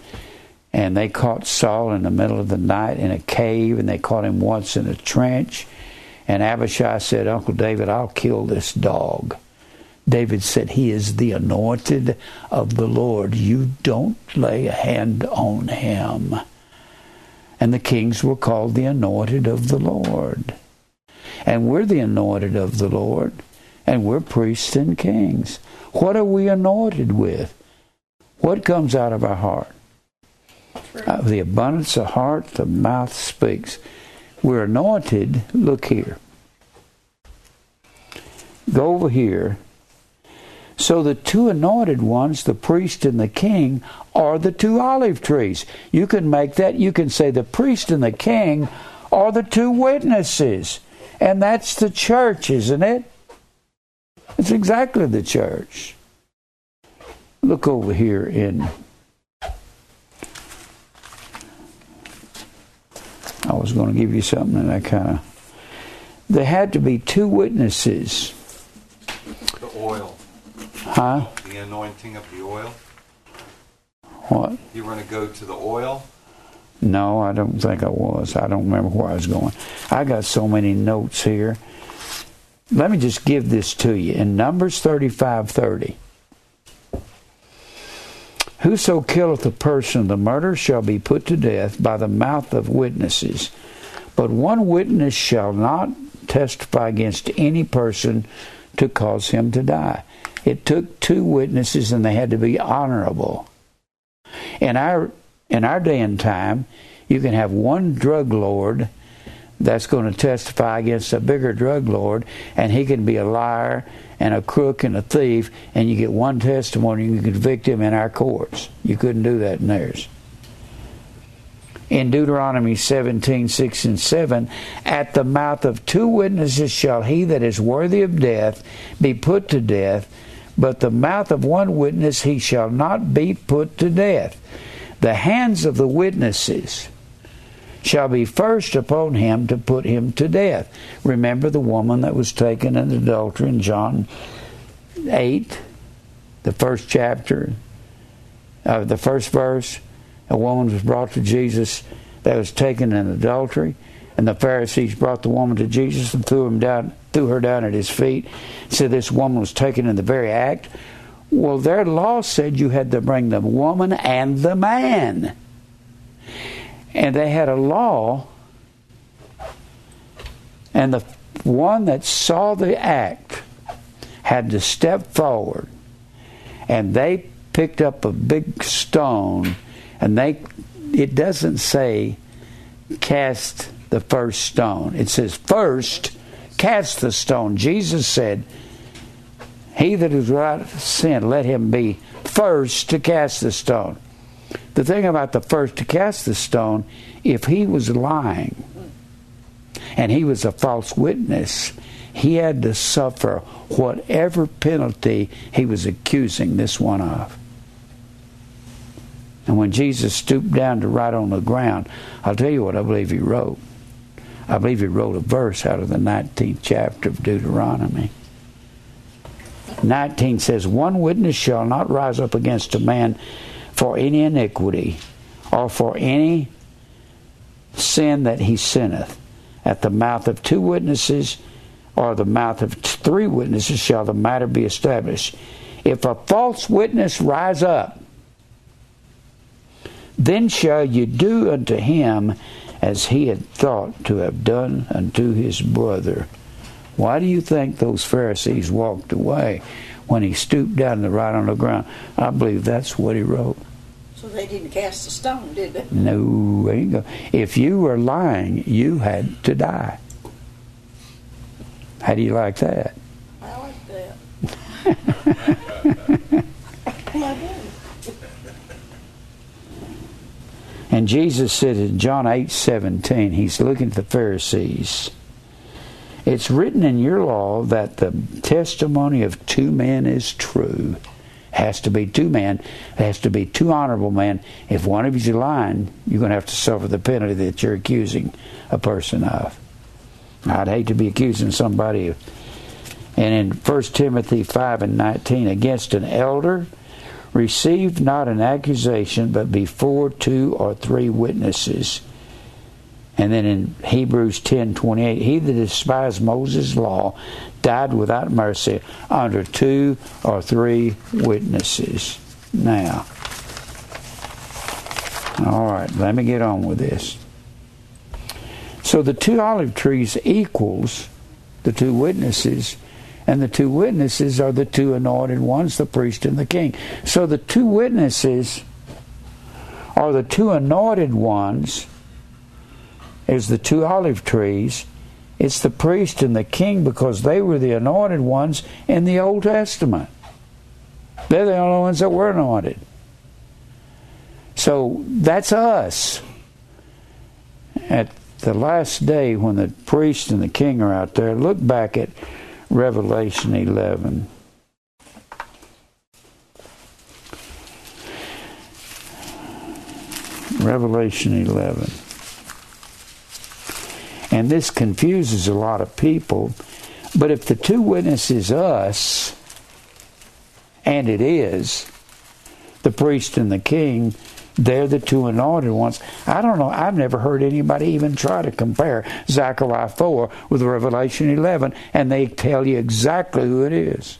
and they caught Saul in the middle of the night in a cave and they caught him once in a trench and Abishai said, Uncle David, I'll kill this dog. David said, He is the anointed of the Lord. You don't lay a hand on him. And the kings were called the anointed of the Lord. And we're the anointed of the Lord. And we're priests and kings. What are we anointed with? What comes out of our heart? Out of the abundance of heart, the mouth speaks. We're anointed. Look here. Go over here. So the two anointed ones, the priest and the king, are the two olive trees. You can make that, you can say the priest and the king are the two witnesses. And that's the church, isn't it? It's exactly the church. Look over here in. I was going to give you something and I kind of. There had to be two witnesses. The oil. Huh? The anointing of the oil. What? You were going to go to the oil? No, I don't think I was. I don't remember where I was going. I got so many notes here. Let me just give this to you. In Numbers 35 30. Whoso killeth a person, the murder shall be put to death by the mouth of witnesses. But one witness shall not testify against any person to cause him to die. It took two witnesses and they had to be honorable. In our in our day and time, you can have one drug lord that's going to testify against a bigger drug lord, and he can be a liar and a crook and a thief, and you get one testimony and you convict him in our courts. You couldn't do that in theirs. In Deuteronomy 17, 6 and 7, at the mouth of two witnesses shall he that is worthy of death be put to death, but the mouth of one witness he shall not be put to death. The hands of the witnesses shall be first upon him to put him to death. Remember the woman that was taken in adultery in John 8, the first chapter, uh, the first verse. A woman was brought to Jesus that was taken in adultery, and the Pharisees brought the woman to Jesus and threw him down, threw her down at his feet. Said this woman was taken in the very act. Well, their law said you had to bring the woman and the man. And they had a law, and the one that saw the act had to step forward, and they picked up a big stone, and they it doesn't say cast the first stone. It says first cast the stone. Jesus said, He that is without sin, let him be first to cast the stone. The thing about the first to cast the stone, if he was lying and he was a false witness, he had to suffer whatever penalty he was accusing this one of. And when Jesus stooped down to write on the ground, I'll tell you what I believe he wrote. I believe he wrote a verse out of the 19th chapter of Deuteronomy. 19 says, One witness shall not rise up against a man for any iniquity or for any sin that he sinneth. At the mouth of two witnesses or the mouth of three witnesses shall the matter be established. If a false witness rise up, then shall you do unto him as he had thought to have done unto his brother. Why do you think those Pharisees walked away when he stooped down to write on the ground? I believe that's what he wrote. So they didn't cast a stone, did they? No, ain't go. If you were lying, you had to die. How do you like that? I like that. And Jesus said in John eight seventeen, He's looking at the Pharisees. It's written in your law that the testimony of two men is true. Has to be two men. It has to be two honorable men. If one of you's lying, you're going to have to suffer the penalty that you're accusing a person of. I'd hate to be accusing somebody of. And in 1 Timothy 5 and 19, against an elder, receive not an accusation, but before two or three witnesses. And then in Hebrews 10 28, he that despised Moses' law died without mercy under two or three witnesses. Now, all right, let me get on with this. So the two olive trees equals the two witnesses, and the two witnesses are the two anointed ones, the priest and the king. So the two witnesses are the two anointed ones as the two olive trees. It's the priest and the king because they were the anointed ones in the Old Testament. They're the only ones that were anointed. So that's us. At the last day when the priest and the king are out there, look back at Revelation 11. Revelation 11. And this confuses a lot of people. But if the two witnesses, us, and it is, the priest and the king, they're the two anointed ones. I don't know. I've never heard anybody even try to compare Zechariah 4 with Revelation 11, and they tell you exactly who it is.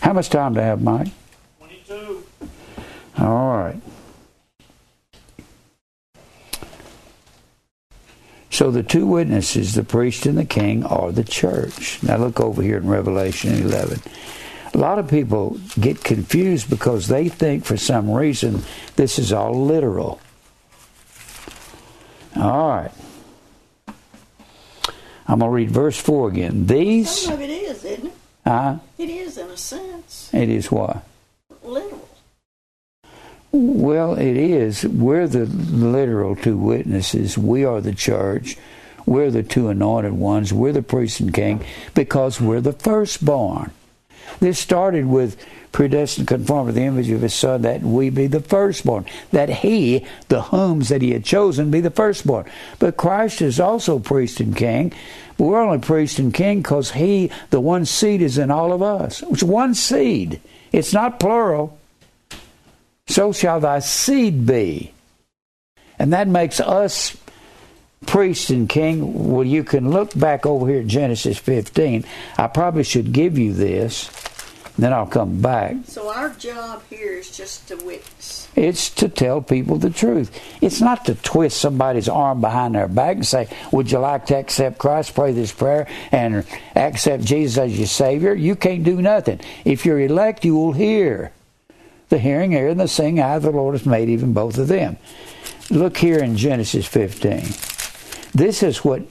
How much time do I have, Mike? 22. All right. So the two witnesses, the priest and the king, are the church. Now look over here in Revelation 11. A lot of people get confused because they think for some reason this is all literal. All right. I'm going to read verse 4 again. These. Some of it is, isn't it? Uh, It is in a sense it is what? literal. Well, it is. We're the literal two witnesses. We are the church. We're the two anointed ones. We're the priest and king because we're the firstborn. This started with predestined conform to the image of his son that we be the firstborn. That he, the whoms that he had chosen, be the firstborn. But Christ is also priest and king. But we're only priest and king because he, the one seed, is in all of us. It's one seed. It's not plural so shall thy seed be. And that makes us priest and king. Well, you can look back over here at Genesis 15. I probably should give you this, then I'll come back. So our job here is just to witness. It's to tell people the truth. It's not to twist somebody's arm behind their back and say, Would you like to accept Christ, pray this prayer, and accept Jesus as your Savior? You can't do nothing. If you're elect, you will hear. The hearing ear and the seeing eye the Lord has made even both of them. Look here in Genesis 15. This is what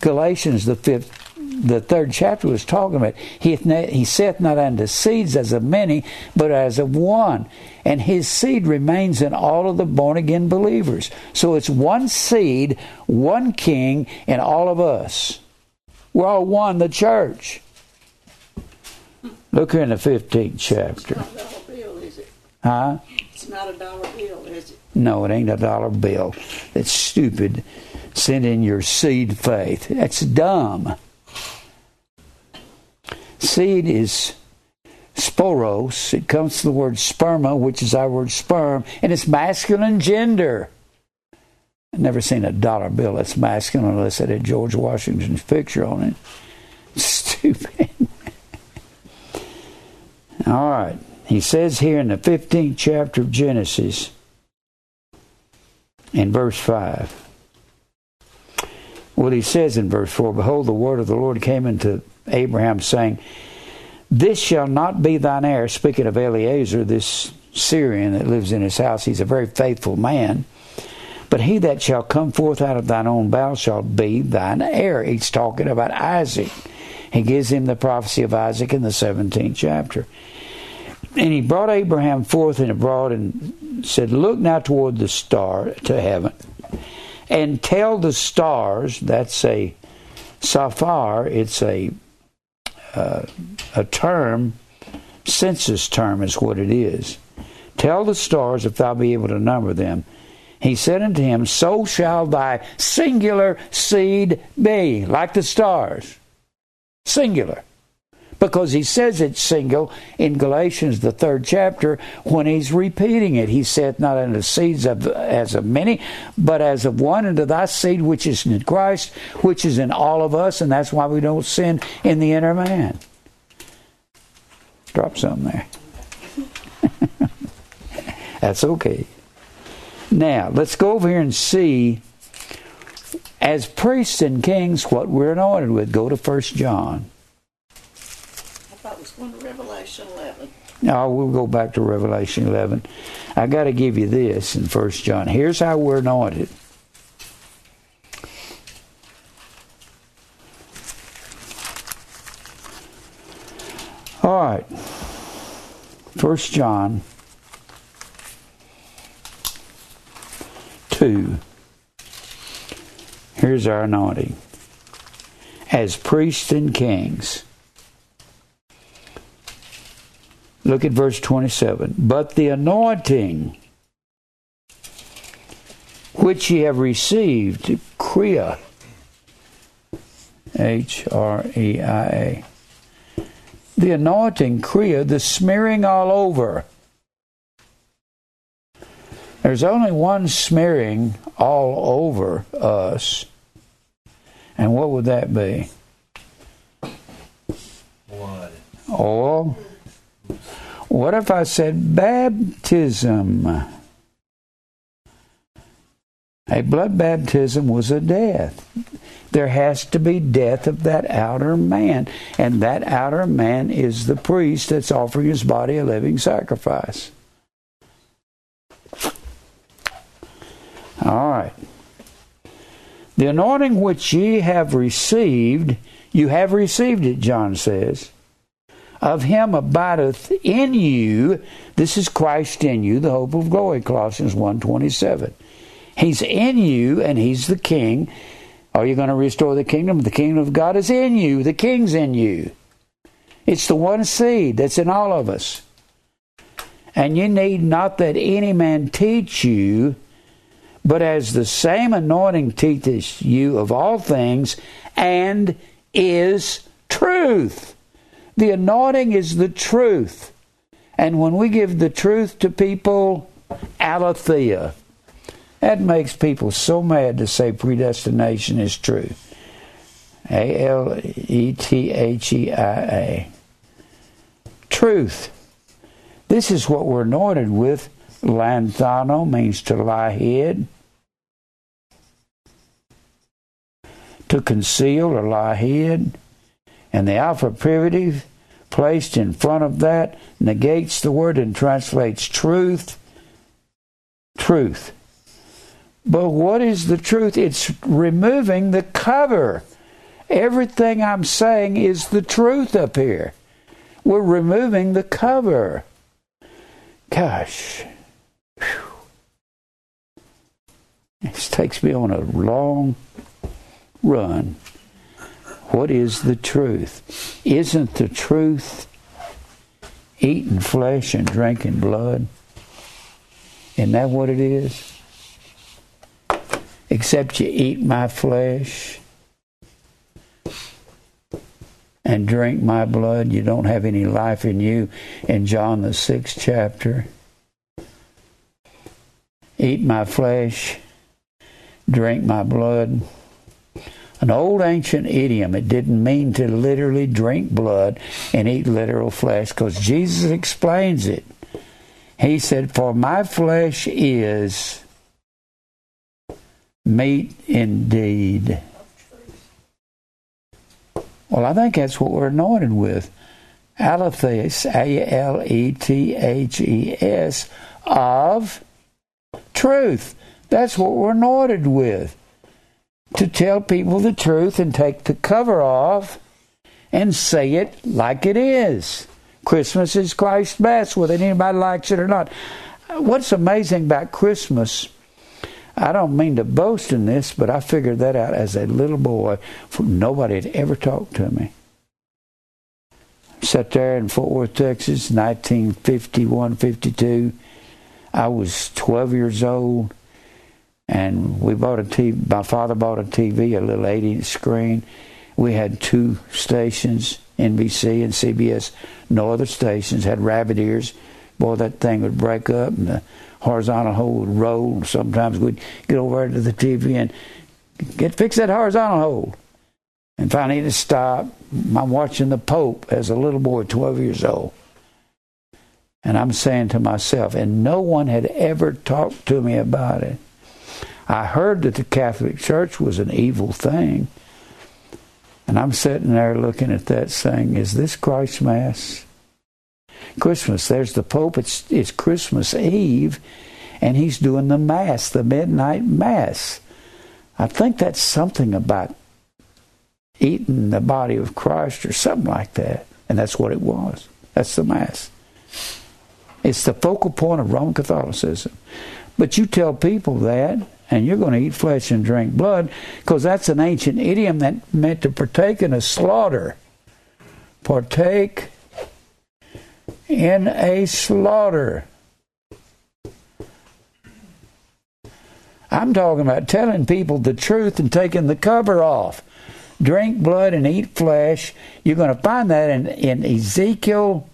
Galatians, the fifth, the third chapter, was talking about. He, he saith not unto seeds as of many, but as of one. And his seed remains in all of the born again believers. So it's one seed, one king, in all of us. We're all one, the church. Look here in the 15th chapter. Not a dollar bill, is it? Huh? It's not a dollar bill, is it? No, it ain't a dollar bill. That's stupid. Send in your seed faith. That's dumb. Seed is sporos. It comes from the word sperma, which is our word sperm, and it's masculine gender. I've never seen a dollar bill that's masculine unless it had George Washington's picture on it. Stupid. All right. He says here in the 15th chapter of Genesis, in verse 5. What he says in verse 4 Behold, the word of the Lord came into Abraham, saying, This shall not be thine heir. Speaking of Eliezer, this Syrian that lives in his house, he's a very faithful man. But he that shall come forth out of thine own bowels shall be thine heir. He's talking about Isaac. He gives him the prophecy of Isaac in the 17th chapter. And he brought Abraham forth and abroad and said, Look now toward the star to heaven, and tell the stars, that's a safar, it's a uh, a term, census term is what it is. Tell the stars if thou be able to number them. He said unto him, So shall thy singular seed be, like the stars. Singular because he says it's single in Galatians, the third chapter, when he's repeating it. He saith not unto seeds of, as of many, but as of one, unto thy seed which is in Christ, which is in all of us, and that's why we don't sin in the inner man. Drop something there. that's okay. Now, let's go over here and see, as priests and kings, what we're anointed with. Go to First John. To Revelation 11. Now, we'll go back to Revelation 11. I got to give you this in First John. Here's how we're anointed. All right. First John 2. Here's our anointing. As priests and kings. Look at verse 27. But the anointing which ye have received, Chria, H R E I A. The anointing, Chria, the smearing all over. There's only one smearing all over us. And what would that be? Blood. Oil. What if I said baptism? A blood baptism was a death. There has to be death of that outer man. And that outer man is the priest that's offering his body a living sacrifice. All right. The anointing which ye have received, you have received it, John says. Of him abideth in you, this is Christ in you, the hope of glory, Colossians 1.27. He's in you and he's the king. Are you going to restore the kingdom? The kingdom of God is in you. The king's in you. It's the one seed that's in all of us. And you need not that any man teach you, but as the same anointing teaches you of all things and is truth. The anointing is the truth. And when we give the truth to people, aletheia. That makes people so mad to say predestination is true. A L E T H E I A. Truth. This is what we're anointed with. Lanthano means to lie hid, to conceal or lie hid. And the alpha privative placed in front of that negates the word and translates truth. Truth. But what is the truth? It's removing the cover. Everything I'm saying is the truth up here. We're removing the cover. Gosh. Whew. This takes me on a long run. What is the truth? Isn't the truth eating flesh and drinking blood? Isn't that what it is? Except you eat my flesh and drink my blood, you don't have any life in you. In John, the sixth chapter, eat my flesh, drink my blood. An old ancient idiom. It didn't mean to literally drink blood and eat literal flesh because Jesus explains it. He said, For my flesh is meat indeed. Well, I think that's what we're anointed with. Aletheus, A L E T H E S, of truth. That's what we're anointed with. To tell people the truth and take the cover off and say it like it is. Christmas is Christ's best, whether anybody likes it or not. What's amazing about Christmas I don't mean to boast in this, but I figured that out as a little boy. Nobody had ever talked to me. Sat there in Fort Worth, Texas, 1951, 52. I was 12 years old, and we bought a TV. My father bought a TV, a little 80-inch screen. We had two stations, NBC and CBS. No other stations had rabbit ears. Boy, that thing would break up, and the horizontal hold would roll. Sometimes we'd get over to the TV and get fix that horizontal hold. And finally to stop. I'm watching the Pope as a little boy, 12 years old. And I'm saying to myself, and no one had ever talked to me about it. I heard that the Catholic Church was an evil thing. And I'm sitting there looking at that saying, is this Christ Mass? Christmas, there's the Pope, it's, it's Christmas Eve, and he's doing the Mass, the midnight Mass. I think that's something about eating the body of Christ or something like that. And that's what it was. That's the Mass. It's the focal point of Roman Catholicism. But you tell people that, and you're going to eat flesh and drink blood, because that's an ancient idiom that meant to partake in a slaughter. Partake in a slaughter. I'm talking about telling people the truth and taking the cover off. Drink blood and eat flesh. You're going to find that in, in Ezekiel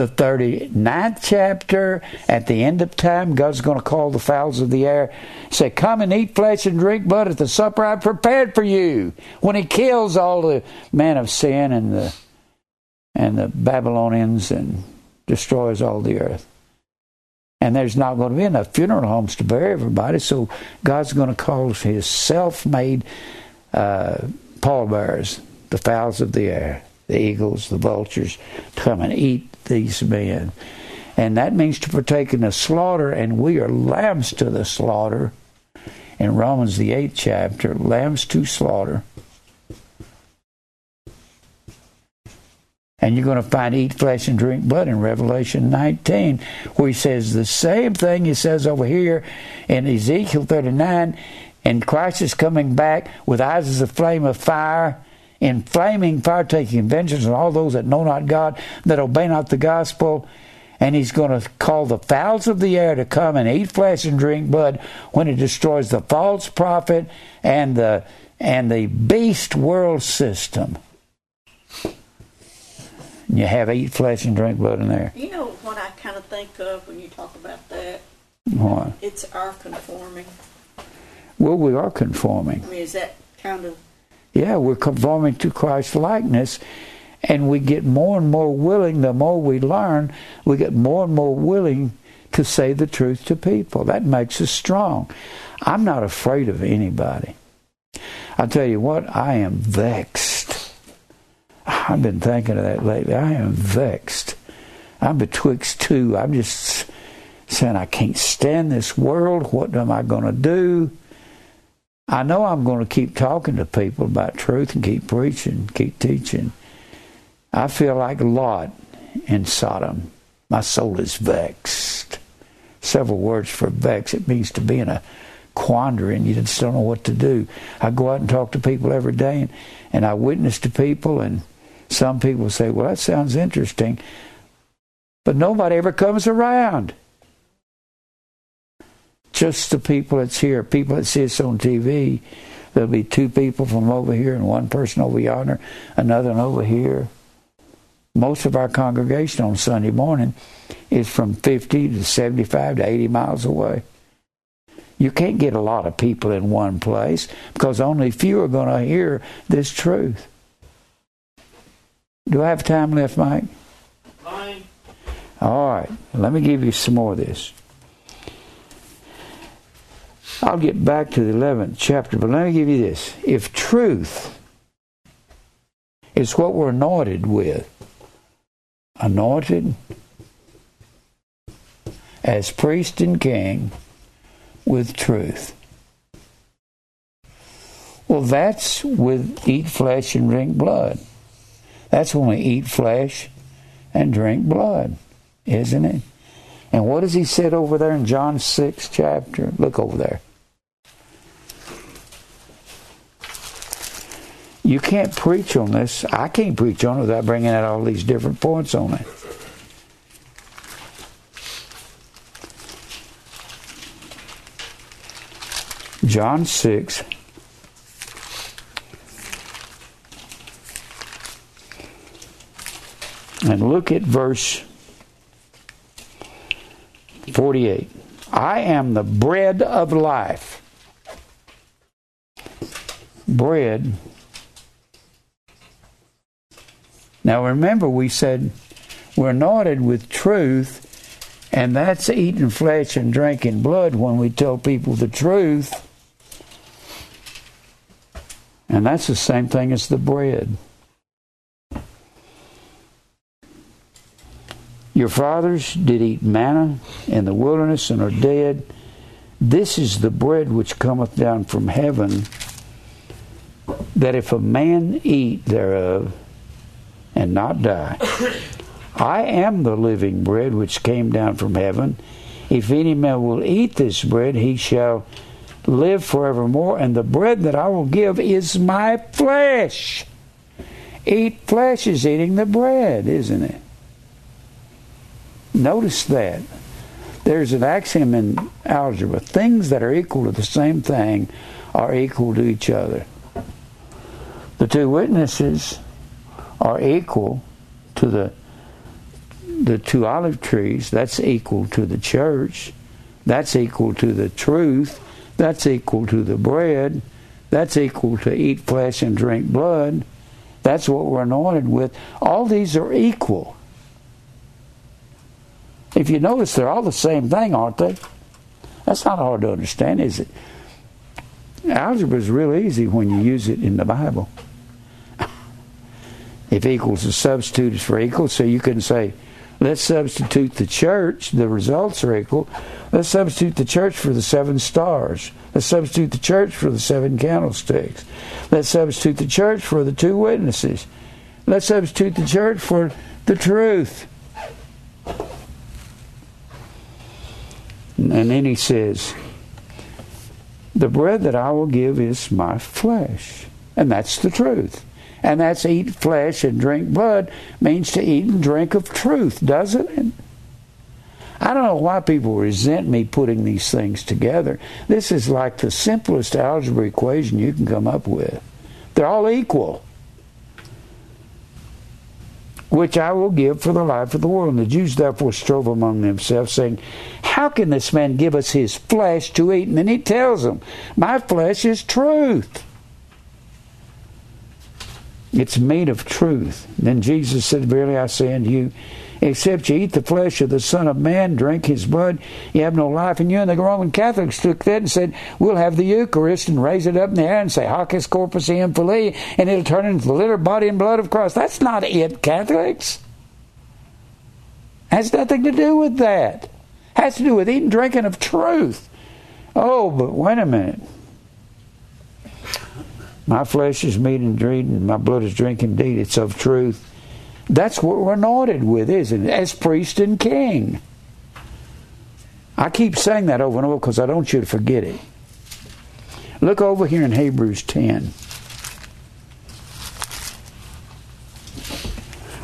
the 39th chapter, at the end of time, God's going to call the fowls of the air, say, Come and eat flesh and drink blood at the supper I've prepared for you. When He kills all the men of sin and the and the Babylonians and destroys all the earth. And there's not going to be enough funeral homes to bury everybody, so God's going to call His self-made uh, pallbearers, the fowls of the air, the eagles, the vultures, to come and eat these men. And that means to partake in the slaughter, and we are lambs to the slaughter. In Romans, the eighth chapter, lambs to slaughter. And you're going to find eat flesh and drink blood in Revelation 19, where he says the same thing he says over here in Ezekiel 39. And Christ is coming back with eyes as a flame of fire in flaming fire taking vengeance on all those that know not God, that obey not the gospel. And he's going to call the fowls of the air to come and eat flesh and drink blood when he destroys the false prophet and the and the beast world system. You have eat flesh and drink blood in there. You know what I kind of think of when you talk about that? What? It's our conforming. Well, we are conforming. I mean, is that kind of Yeah, we're conforming to Christ's likeness, and we get more and more willing. The more we learn, we get more and more willing to say the truth to people. That makes us strong. I'm not afraid of anybody. I'll tell you what, I am vexed. I've been thinking of that lately. I am vexed. I'm betwixt two. I'm just saying, I can't stand this world. What am I going to do? I know I'm going to keep talking to people about truth and keep preaching, keep teaching. I feel like Lot in Sodom. My soul is vexed. Several words for vex. It means to be in a quandary and you just don't know what to do. I go out and talk to people every day and, and I witness to people and some people say, well, that sounds interesting. But nobody ever comes around. Just the people that's here, people that see us on TV. There'll be two people from over here and one person over yonder, another one over here. Most of our congregation on Sunday morning is from 50 to 75 to 80 miles away. You can't get a lot of people in one place because only few are going to hear this truth. Do I have time left, Mike? Fine. All right, let me give you some more of this. I'll get back to the 11th chapter, but let me give you this. If truth is what we're anointed with, anointed as priest and king with truth. Well, that's with eat flesh and drink blood. That's when we eat flesh and drink blood, isn't it? And what does he said over there in John 6 chapter? Look over there. You can't preach on this. I can't preach on it without bringing out all these different points on it. John 6. And look at verse 48. I am the bread of life. Bread. Now remember, we said We're anointed with truth, and that's eating flesh and drinking blood when we tell people the truth. And that's the same thing as the bread. Your fathers did eat manna in the wilderness and are dead. This is the bread which cometh down from heaven, that if a man eat thereof and not die, I am the living bread which came down from heaven. If any man will eat this bread, he shall live forevermore, and the bread that I will give is my flesh. Eat flesh is eating the bread, isn't it? Notice that. There's an axiom in algebra things that are equal to the same thing are equal to each other. The two witnesses are equal to the the two olive trees, that's equal to the church. That's equal to the truth. That's equal to the bread. That's equal to eat flesh and drink blood. That's what we're anointed with. All these are equal. If you notice, they're all the same thing, aren't they? That's not hard to understand, is it? Algebra is real easy when you use it in the Bible. If equals a substitute is for equal, so you can say, let's substitute the church, the results are equal. Let's substitute the church for the seven stars. Let's substitute the church for the seven candlesticks. Let's substitute the church for the two witnesses. Let's substitute the church for the truth. And then he says, The bread that I will give is my flesh. And that's the truth. And that's eat flesh and drink blood means to eat and drink of truth, doesn't it? I don't know why people resent me putting these things together. This is like the simplest algebra equation you can come up with. They're all equal which I will give for the life of the world. And the Jews therefore strove among themselves, saying, How can this man give us his flesh to eat? And then he tells them, My flesh is truth. It's made of truth. Then Jesus said, Verily I say unto you, except you eat the flesh of the Son of Man, drink his blood, you have no life in you. And the Roman Catholics took that and said, we'll have the Eucharist and raise it up in the air and say, Hoc est corpus eum filii, and it'll turn into the literal body and blood of Christ. That's not it, Catholics. Has nothing to do with that. Has to do with eating, drinking of truth. Oh, but wait a minute. My flesh is meat and drink, and my blood is drink indeed. It's of truth. That's what we're anointed with, isn't it? As priest and king. I keep saying that over and over because I don't want you to forget it. Look over here in Hebrews 10.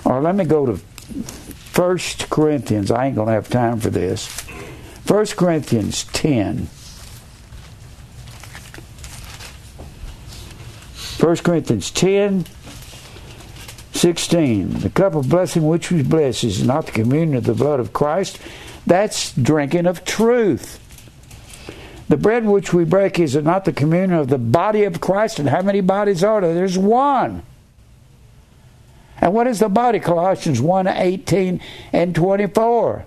Or let me go to 1 Corinthians. I ain't going to have time for this. 1 Corinthians 10. 1 Corinthians 10, 16. The cup of blessing which we bless is not the communion of the blood of Christ. That's drinking of truth. The bread which we break is not the communion of the body of Christ. And how many bodies are there? There's one. And what is the body? Colossians 1 18 and 24.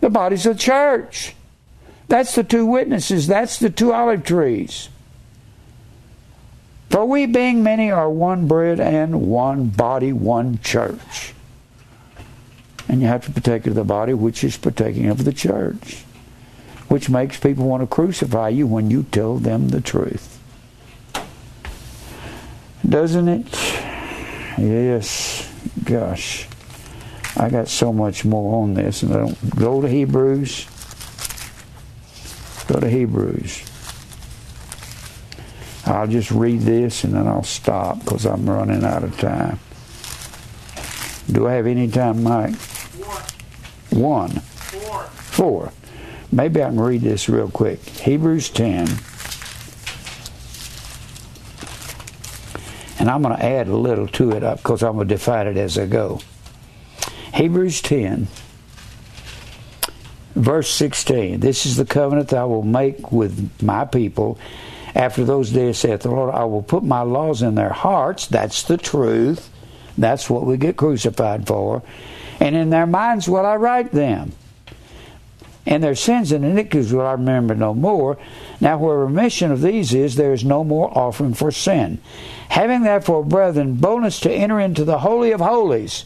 The body's the church. That's the two witnesses. That's the two olive trees. For we, being many, are one bread and one body, one church. And you have to partake of the body, which is partaking of the church, which makes people want to crucify you when you tell them the truth. Doesn't it? Yes. Gosh. I got so much more on this, and I don't go to Hebrews. Go to Hebrews. I'll just read this and then I'll stop because I'm running out of time. Do I have any time, Mike? One. One. Four. Four. Maybe I can read this real quick. Hebrews 10. And I'm going to add a little to it up because I'm going to define it as I go. Hebrews 10, verse 16. This is the covenant that I will make with my people after those days, saith the Lord, I will put my laws in their hearts. That's the truth. That's what we get crucified for. And in their minds will I write them. And their sins and iniquities will I remember no more. Now, where remission of these is, there is no more offering for sin. Having therefore, brethren, boldness to enter into the Holy of Holies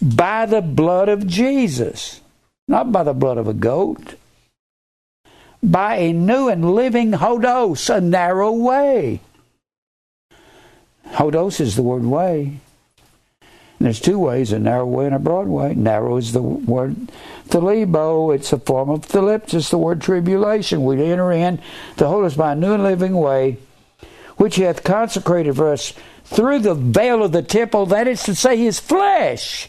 by the blood of Jesus, not by the blood of a goat, by a new and living hodos, a narrow way. Hodos is the word way. And there's two ways, a narrow way and a broad way. Narrow is the word thalibo. It's a form of thalipsis, the word tribulation. We enter in to hold by a new and living way, which he hath consecrated for us through the veil of the temple, that is to say, his flesh.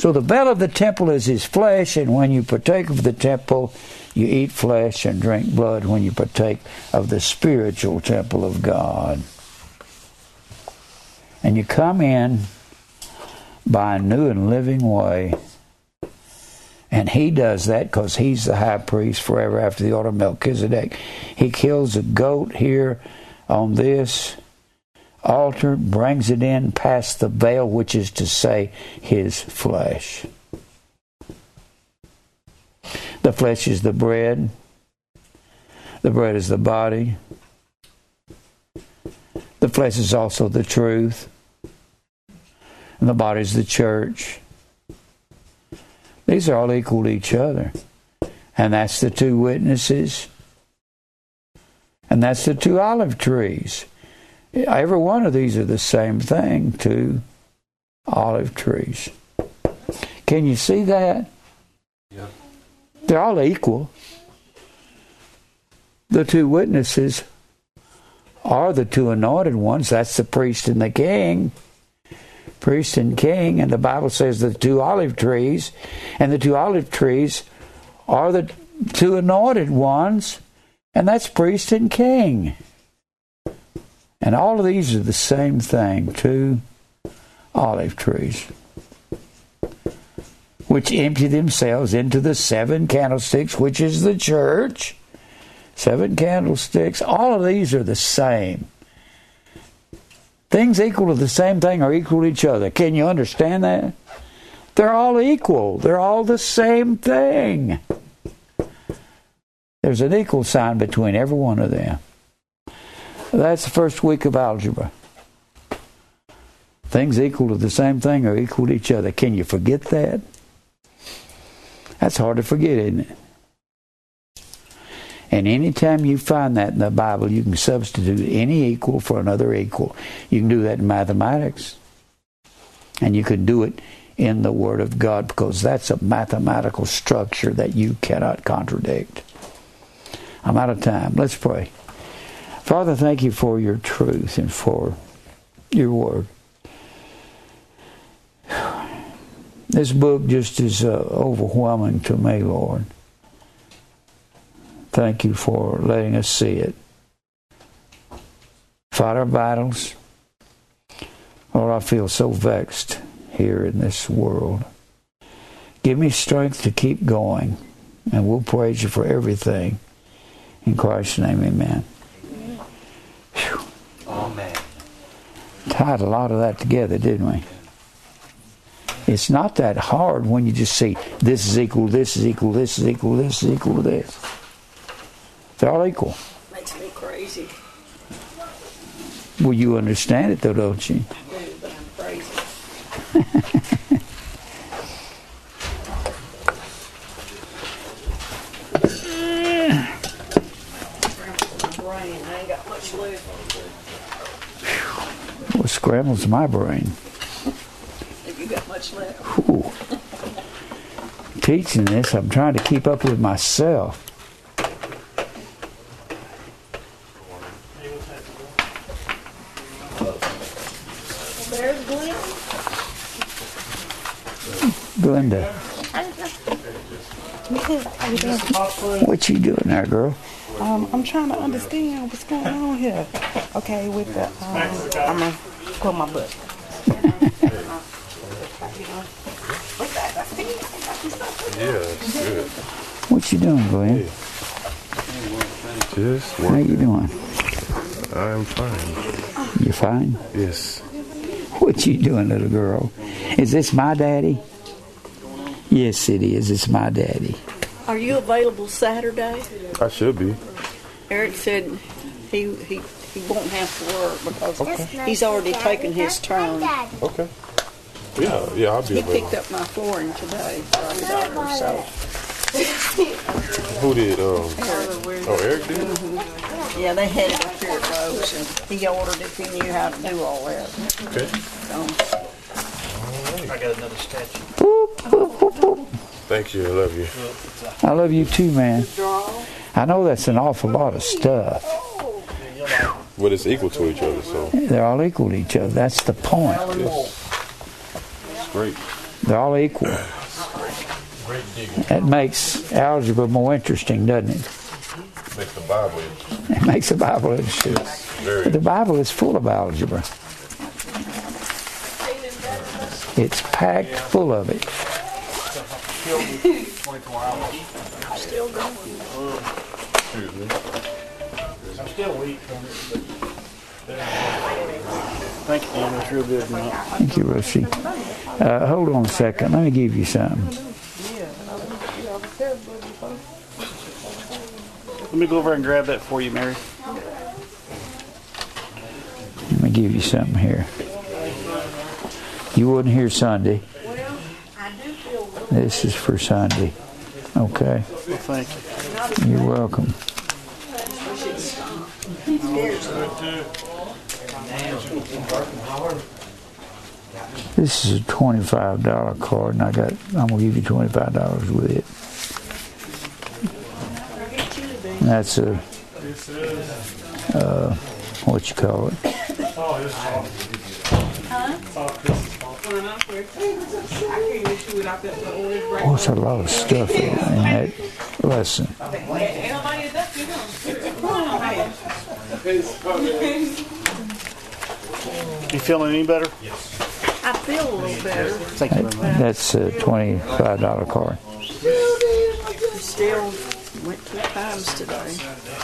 So the veil of the temple is his flesh, and when you partake of the temple, you eat flesh and drink blood when you partake of the spiritual temple of God. And you come in by a new and living way. And he does that because he's the high priest forever after the order of Melchizedek. He kills a goat here on this altar, brings it in past the veil, which is to say, his flesh. The flesh is the bread, the bread is the body, the flesh is also the truth, and the body is the church. These are all equal to each other. And that's the two witnesses. And that's the two olive trees. Every one of these are the same thing, two olive trees. Can you see that? Yep. They're all equal. The two witnesses are the two anointed ones. That's the priest and the king. Priest and king. And the Bible says the two olive trees. And the two olive trees are the two anointed ones. And that's priest and king. And all of these are the same thing two olive trees, which empty themselves into the seven candlesticks, which is the church. Seven candlesticks. All of these are the same. Things equal to the same thing are equal to each other. Can you understand that? They're all equal. They're all the same thing. There's an equal sign between every one of them. That's the first week of algebra. Things equal to the same thing are equal to each other. Can you forget that? That's hard to forget, isn't it? And anytime you find that in the Bible, you can substitute any equal for another equal. You can do that in mathematics. And you can do it in the Word of God because that's a mathematical structure that you cannot contradict. I'm out of time. Let's pray. Father, thank you for your truth and for your Word. This book just is uh, overwhelming to me, Lord. Thank you for letting us see it. Fight our battles. Lord, I feel so vexed here in this world. Give me strength to keep going, and we'll praise you for everything. In Christ's name, amen. Whew. Oh, Amen. Tied a lot of that together, didn't we? It's not that hard when you just see this is equal, this is equal, this is equal, this is equal to this. They're all equal. Makes me crazy. Well, you understand it though, don't you? I do, but I'm crazy. My brain, I ain't got much left. What scrambles my brain? Have you got much left? Whew. Teaching this, I'm trying to keep up with myself. There's. Glenda, doing? what you doing there, girl? Um, I'm trying to understand what's going on here. Okay, with the, um, I'm gonna pull my butt. Yes, good. What you doing, Glenn? Just How you doing? I'm fine. You fine? Yes. What you doing, little girl? Is this my daddy? Yes, it is. It's my daddy. Are you available Saturday? I should be. Eric said he he, he won't have to work because he's already taken his turn. Okay. Yeah, yeah, I'll be He available. picked up my flooring today for our daughter, so Who did? Um, oh, Eric did. yeah, they had it up here at Rose, and he ordered if he knew how to do all that. Okay. So, I got another statue. Thank you. I love you. I love you too, man. I know that's an awful lot of stuff. But it's equal to each other, so They're all equal to each other. That's the point. it's great. They're all equal. That makes algebra more interesting, doesn't it? Makes the Bible It makes the Bible interesting. very. But the Bible is full of algebra. It's packed full of it. Still going. Excuse me. I'm still weak from it, but. Thank you. That's real good. Man. Thank you, Rusty. Uh, hold on a second. Let me give you something. Let me go over and grab that for you, Mary. Let me give you something here. You wouldn't hear Sunday. This is for Sunday. Okay. Well, thank you. You're welcome. This is a twenty-five dollar card, and I got. I'm gonna give you twenty-five dollars with it. And that's a. Uh, what you call it? Oh, Oh, it's a lot of stuff in, in that lesson. You feeling any better? Yes. I feel a little better. Thank you very much. That's a twenty-five dollar card. Still went two times today.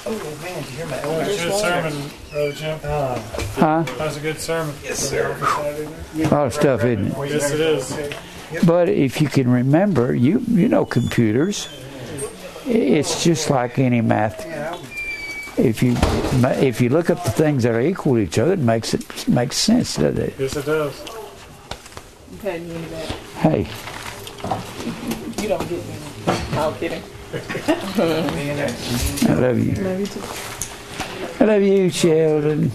oh man did you hear Good sermon, Brother Jim. Huh? That was a good sermon. Yes, sir. A lot of stuff, isn't it? Yes, it is. But if you can remember, you you know computers. It's just like any math. If you if you look up the things that are equal to each other, it makes it makes sense, doesn't it? Yes, it does. You that. Hey, You don't get me. I'm kidding. I love you. I love you, Sheldon.